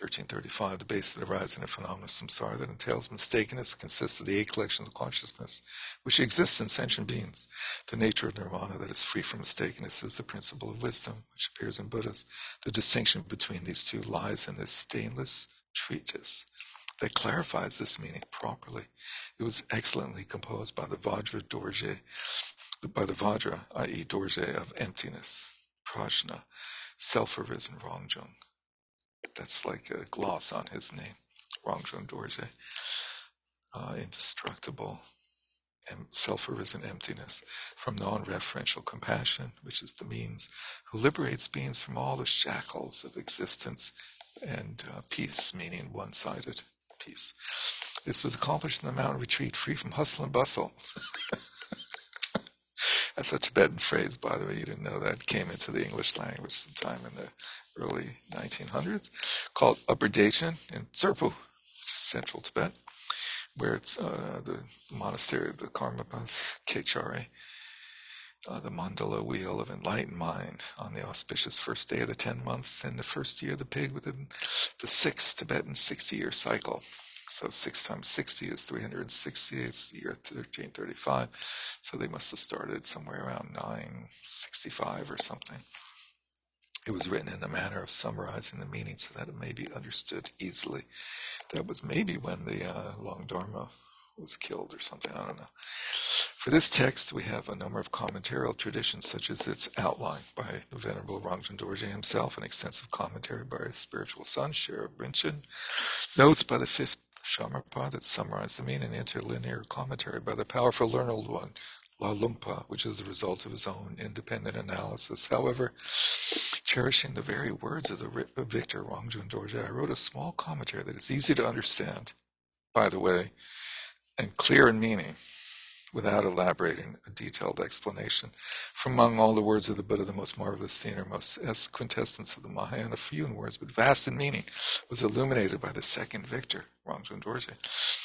1335, the base of the rising of phenomena samsara that entails mistakenness consists of the eight collections of consciousness which exist in sentient beings. The nature of nirvana that is free from mistakenness is the principle of wisdom which appears in Buddhas. The distinction between these two lies in this stainless treatise that clarifies this meaning properly. It was excellently composed by the Vajra Dorje, by the Vajra, i.e. Dorje of emptiness, Prajna, self-arisen Rangjung that's like a gloss on his name, Rangjung Dorje. Uh, indestructible and self-arisen emptiness from non-referential compassion, which is the means, who liberates beings from all the shackles of existence and uh, peace, meaning one-sided peace. This was accomplished in the mountain retreat, free from hustle and bustle. (laughs) That's a Tibetan phrase, by the way. You didn't know that came into the English language sometime in the early 1900s, called Upper Dechen in is central Tibet, where it's uh, the monastery of the Karmapas Kechare, uh, the mandala wheel of enlightened mind on the auspicious first day of the 10 months and the first year of the pig within the sixth Tibetan 60 year cycle. So 6 times 60 is 360, it's the year 1335. So they must have started somewhere around 965 or something. It was written in a manner of summarizing the meaning so that it may be understood easily. That was maybe when the uh, Langdarma was killed or something, I don't know. For this text, we have a number of commentarial traditions, such as its outline by the Venerable Rangjung Dorje himself, an extensive commentary by his spiritual son, Sherab Rinchen, notes by the fifth Shamarpa that summarize the meaning, and interlinear commentary by the powerful learned one, La which is the result of his own independent analysis. However, cherishing the very words of the victor Rangjung Dorje, I wrote a small commentary that is easy to understand, by the way, and clear in meaning, without elaborating a detailed explanation. From among all the words of the Buddha, the most marvelous the innermost quintessence of the Mahayana, few in words, but vast in meaning, was illuminated by the second victor, Rangjung Dorje.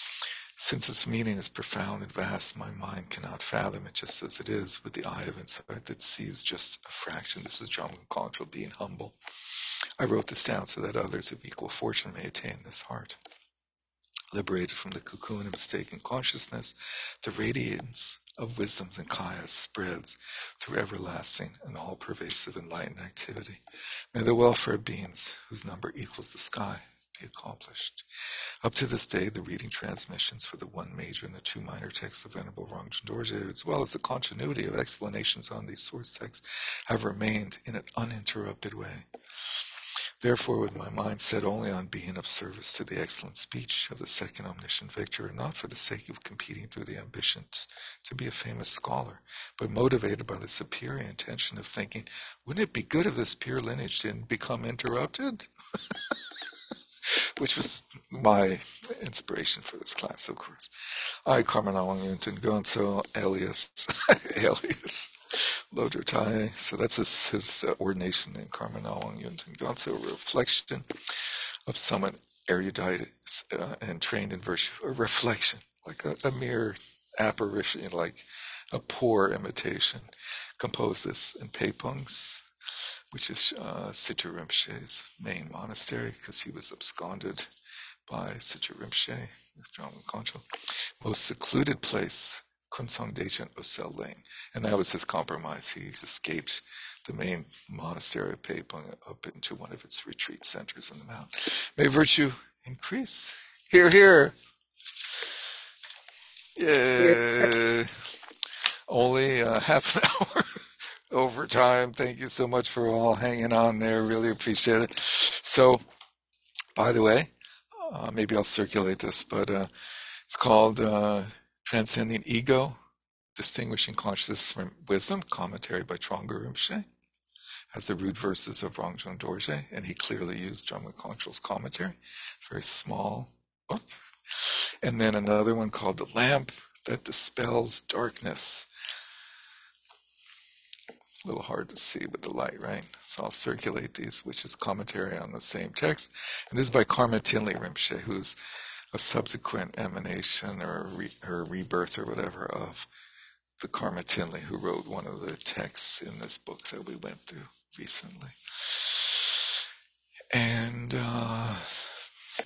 Since its meaning is profound and vast, my mind cannot fathom it just as it is with the eye of insight that sees just a fraction. This is Jamgön Kongtrul being humble. I wrote this down so that others of equal fortune may attain this heart. Liberated from the cocoon of mistaken consciousness, the radiance of wisdoms and kayas spreads through everlasting and all pervasive enlightened activity. May the welfare of beings whose number equals the sky be accomplished. Up to this day, the reading transmissions for the one major and the two minor texts of Venerable Rangjung Dorje, as well as the continuity of explanations on these source texts, have remained in an uninterrupted way. Therefore, with my mind set only on being of service to the excellent speech of the second omniscient victor, not for the sake of competing through the ambition to be a famous scholar, but motivated by the superior intention of thinking, wouldn't it be good if this pure lineage didn't become interrupted? (laughs) Which was my inspiration for this class, of course. I, Carmen Awang Gonzo, alias, alias, (laughs) Lodro So that's his, his ordination name, Carmen Awang Gonzo, a reflection of someone erudite uh, and trained in virtue, a reflection, like a, a mere apparition, like a poor imitation. Composed this in Palpungs, which is uh, Situ Rinpoche's main monastery, because he was absconded by Situ Rinpoche, Jamgön Kongtrul. Most secluded place Kunzang Dechen Osel Ling. And that was his compromise. He escaped the main monastery of Palpung up into one of its retreat centers in the mountain. May virtue increase. Here, here. Yeah. Only uh, (laughs) half an hour over time. Thank you so much for all hanging on there. Really appreciate it. So, by the way, uh, maybe I'll circulate this, but uh, it's called uh, Transcending Ego, Distinguishing Consciousness from Wisdom, commentary by Trungpa Rinpoche, has the root verses of Rangjung Dorje, and he clearly used Jamgön Kongtrul's commentary. Very small book. And then another one called The Lamp That Dispels Darkness. A little hard to see with the light, right? So I'll circulate these, which is commentary on the same text. And this is by Karma Tinley Rinpoche, who's a subsequent emanation or re, or rebirth or whatever of the Karma Tinley, who wrote one of the texts in this book that we went through recently. And uh,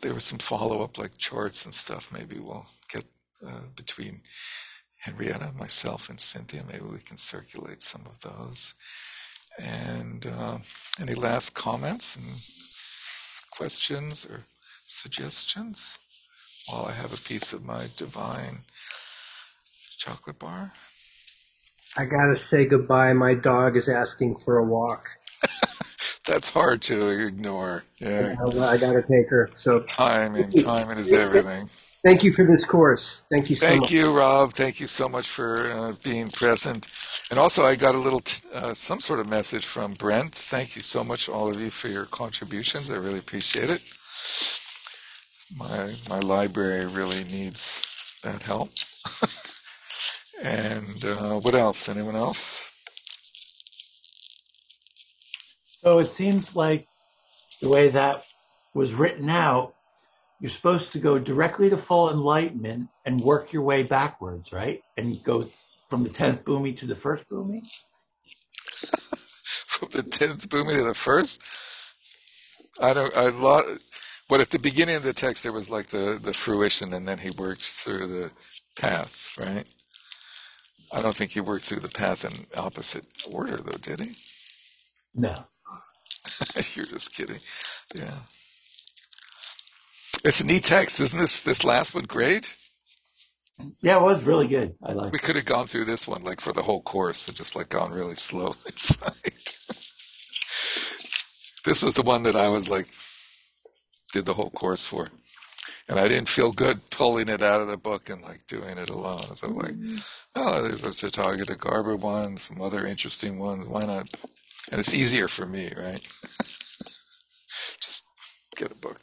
there was some follow up, like charts and stuff. Maybe we'll get uh, between Henrietta, myself, and Cynthia. Maybe we can circulate some of those. And uh, any last comments and questions or suggestions? while I have a piece of my divine chocolate bar.
I gotta say goodbye. My dog is asking for a walk. (laughs)
That's hard to ignore. Yeah.
I gotta take her. So
timing, timing is everything.
Thank you for this course. Thank you so much.
Thank
much.
you, Rob. Thank you so much for uh, being present. And also, I got a little, t- uh, some sort of message from Brent. Thank you so much, all of you, for your contributions. I really appreciate it my my library really needs that help. (laughs) and uh, what else? Anyone else?
So it seems like the way that was written out, you're supposed to go directly to full enlightenment and work your way backwards, right? And you go from the tenth bhumi to the first bhumi. (laughs)
from the tenth bhumi to the first. I don't. I lot but at the beginning of the text, there was like the, the fruition, and then he works through the path, right? I don't think he worked through the path in opposite order, though, did he?
No. (laughs)
You're just kidding. Yeah. It's a neat text, isn't this? This last one great?
Yeah, it was really good. I like.
We could have gone through this one like for the whole course and just like gone really slow. (laughs) this was the one that I was like, did the whole course for. And I didn't feel good pulling it out of the book and like doing it alone. So I'm like, mm-hmm. oh, there's a Tathagata Garbha one, some other interesting ones. Why not? And it's easier for me, right? (laughs) Just get a book.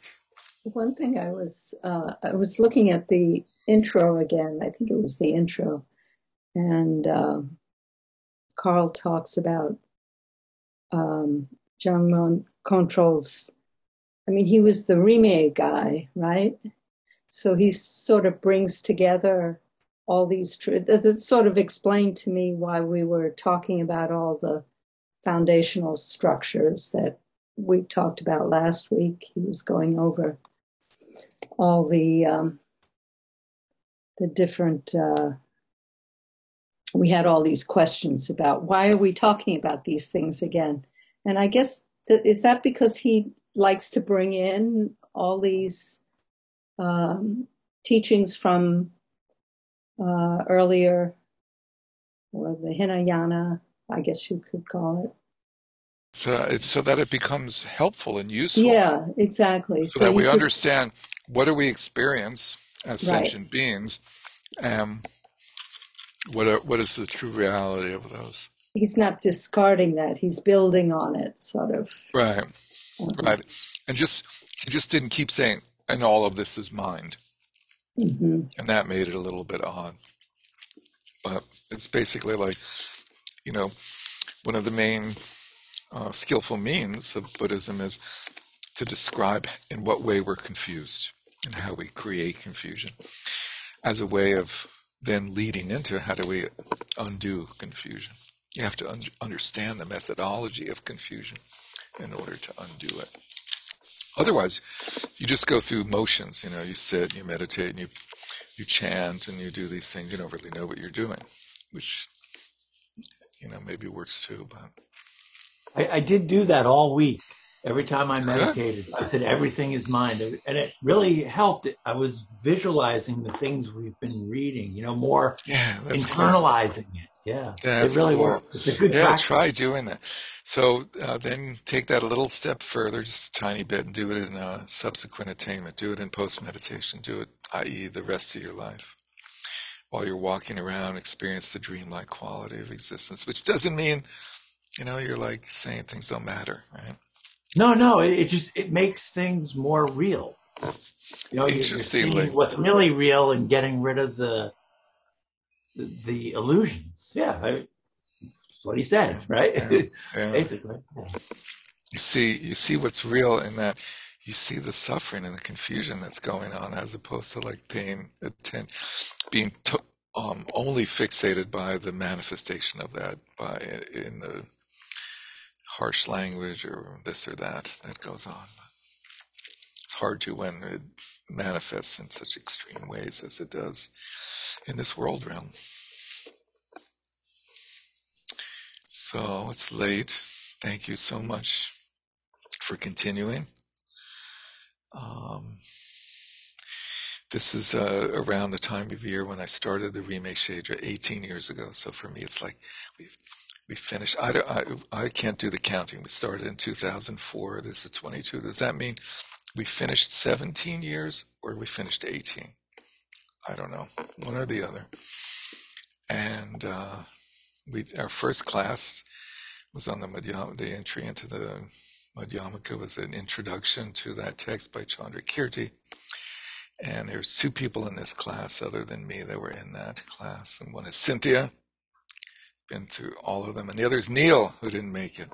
One thing I was uh, I was looking at the intro again. I think it was the intro, and uh, Karl talks about um, Jamgön Kongtrul's I mean, he was the remake guy, right? So he sort of brings together all these, that sort of explained to me why we were talking about all the foundational structures that we talked about last week. He was going over all the, um, the different, uh, we had all these questions about why are we talking about these things again? And I guess, th- is that because he likes to bring in all these um, teachings from uh, earlier, or the Hinayana, I guess you could call it,
so, so that it becomes helpful and useful.
Yeah, exactly.
So, so that we could... understand what do we experience as right. sentient beings, and what are, what is the true reality of those?
He's not discarding that; he's building on it, sort of.
Right, mm-hmm. right, and just he just didn't keep saying, "And all of this is mind," mm-hmm. and that made it a little bit odd. But it's basically like, you know, one of the main uh, skillful means of Buddhism is to describe in what way we're confused and how we create confusion as a way of then leading into how do we undo confusion. You have to un- understand the methodology of confusion in order to undo it. Otherwise, you just go through motions. You know, you sit, you meditate, and you you chant, and you do these things. You don't really know what you're doing, which you know maybe works too. But
I, I did do that all week. Every time I meditated, I said everything is mind, and it really helped. I was visualizing the things we've been reading. You know, more
yeah,
internalizing
cool.
it. Yeah,
yeah
it really
cool.
works. It's a good
yeah,
practice.
try doing that. So uh, then take that a little step further, just a tiny bit, and do it in a subsequent attainment. Do it in post meditation. Do it, i.e., the rest of your life. While you're walking around, experience the dreamlike quality of existence, which doesn't mean, you know, you're like saying things don't matter, right?
No, no, it, it just it makes things more real. You know, you're, you're what's really real and getting rid of the the, the illusions. Yeah, I, that's what he said, (laughs) right? Yeah, yeah. Basically. Yeah.
You see, you see what's real in that. You see the suffering and the confusion that's going on, as opposed to like paying attention, being to, um, only fixated by the manifestation of that by in the harsh language or this or that that goes on. It's hard to when it manifests in such extreme ways as it does in this world realm. So it's late. Thank you so much for continuing. Um, this is uh, around the time of year when I started the Rime Shedra 18 years ago. So for me, it's like we've we finished. I, I, I can't do the counting. We started in 2004. This is 22. Does that mean we finished 17 years or we finished 18? I don't know. One or the other. And uh, we our first class was on the Madhyama, the entry into the Madhyamaka was an introduction to that text by Chandrakirti. And there's two people in this class other than me that were in that class. And one is Cynthia, been through all of them. And the other is Neil, who didn't make it.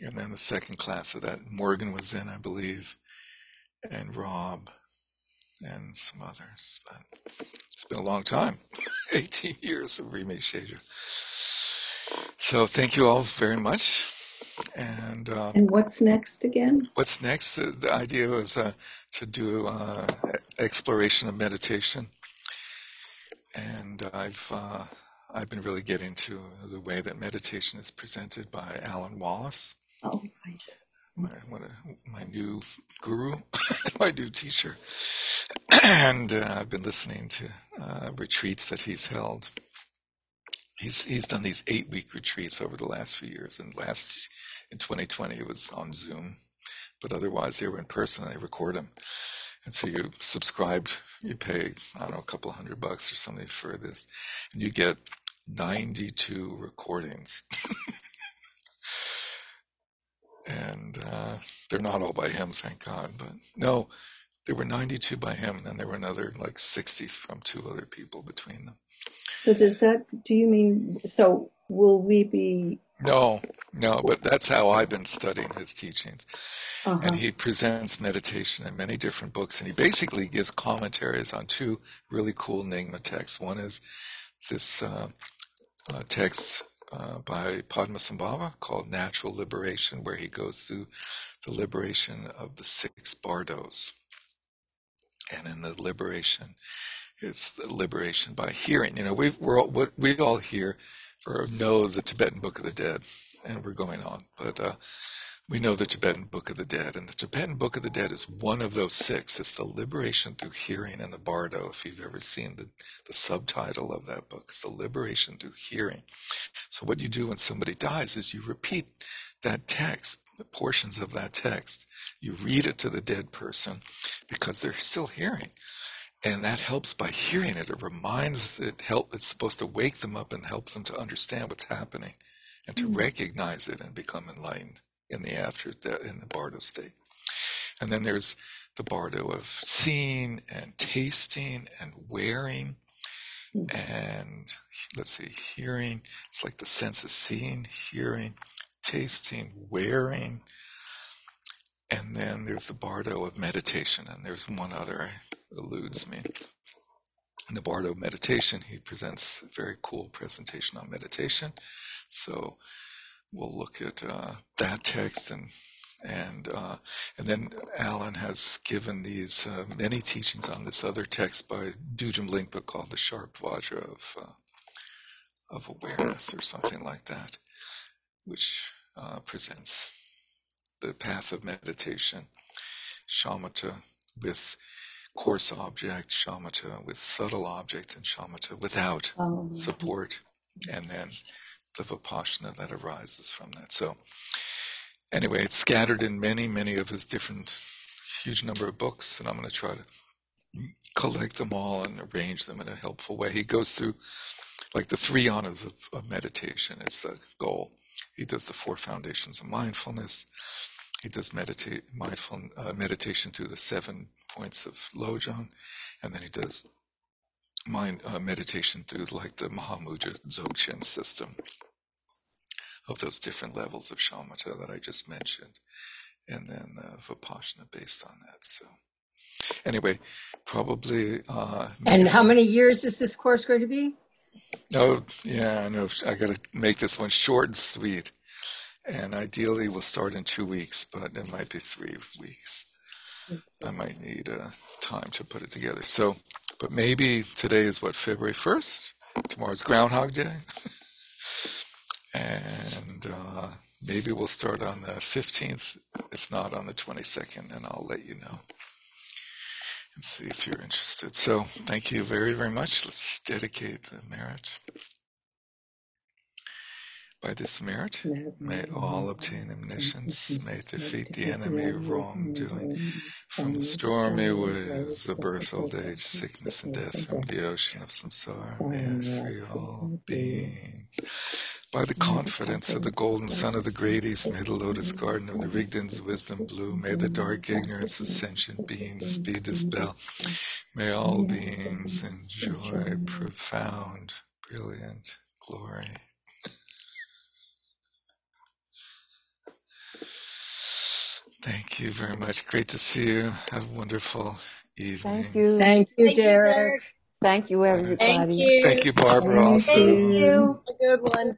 And then the second class of that, Morgan was in, I believe, and Rob, and some others. But it's been a long time (laughs) 18 years of Rime Shedra. So thank you all very much. And, uh,
and what's next again?
What's next? The idea was uh, to do uh, exploration of meditation. And I've uh, I've been really getting to the way that meditation is presented by Alan Wallace.
Oh, right.
My, my new guru, (laughs) my new teacher. (clears throat) and uh, I've been listening to uh, retreats that he's held. He's he's done these eight week retreats over the last few years, and last in 2020 it was on Zoom, but otherwise they were in person. and They record them, and so you subscribe, you pay, I don't know, a couple hundred bucks or something for this, and you get 92 recordings. (laughs) and uh, they're not all by him, thank God. But no, there were 92 by him, and then there were another like 60 from two other people between them.
So does that, do you mean, so will we be
no, no, but that's how I've been studying his teachings. Uh-huh. And he presents meditation in many different books, and he basically gives commentaries on two really cool Nyingma texts. One is this uh, uh, text uh, by Padmasambhava called Natural Liberation, where he goes through the liberation of the six bardos. And in the liberation, it's the liberation by hearing. You know, we we're all, we all hear or know the Tibetan Book of the Dead, and we're going on, but uh, we know the Tibetan Book of the Dead, and the Tibetan Book of the Dead is one of those six. It's the liberation through hearing in the Bardo. If you've ever seen the, the subtitle of that book, it's the liberation through hearing. So what you do when somebody dies is you repeat that text, portions of that text, you read it to the dead person because they're still hearing. And that helps by hearing it. It reminds it help it's supposed to wake them up and help them to understand what's happening and to mm-hmm. recognize it and become enlightened in the after in the bardo state. And then there's the bardo of seeing and tasting and wearing mm-hmm. and let's see, hearing. It's like the sense of seeing, hearing, tasting, wearing. And then there's the bardo of meditation, and there's one other eludes me. In the bardo meditation, he presents a very cool presentation on meditation. So we'll look at uh, that text and and uh, and then Alan has given these uh, many teachings on this other text by Dudjom Lingpa called the Sharp Vajra of uh, of awareness or something like that, which uh, presents the path of meditation, shamatha with coarse object, shamatha with subtle object, and shamatha without oh. support, and then the vipassana that arises from that. So, anyway, it's scattered in many, many of his different, huge number of books, and I'm going to try to collect them all and arrange them in a helpful way. He goes through like the three yanas of, of meditation is the goal. He does the four foundations of mindfulness. He does meditate mindful uh, meditation through the seven points of Lojong, and then he does mind uh, meditation through like the Mahamudra Dzogchen system of those different levels of shamatha that I just mentioned, and then uh, vipassana based on that. So anyway, probably. Uh,
and how many years is this course going to be?
Oh, yeah, I know. I got to make this one short and sweet. And ideally, we'll start in two weeks, but it might be three weeks. I might need uh, time to put it together. So, but maybe today is what, February 1st? Tomorrow's Groundhog Day. (laughs) and uh, maybe we'll start on the 15th, if not on the 22nd, and I'll let you know and see if you're interested. So thank you very, very much. Let's dedicate the merit. By this merit, may all obtain omniscience, may defeat the enemy wrongdoing. From the stormy waves, the birth, old age, sickness, and death, from the ocean of samsara, may free all beings by the confidence of the golden sun of the great east, may the lotus garden of the Rigden's wisdom bloom. May the dark ignorance of sentient beings be dispelled. May all beings enjoy profound, brilliant glory. Thank you very much. Great to see you. Have a wonderful evening.
Thank you. Thank you, Derek.
Thank you, everybody.
Thank you.
Thank you, Barbara.
Thank you. A good one.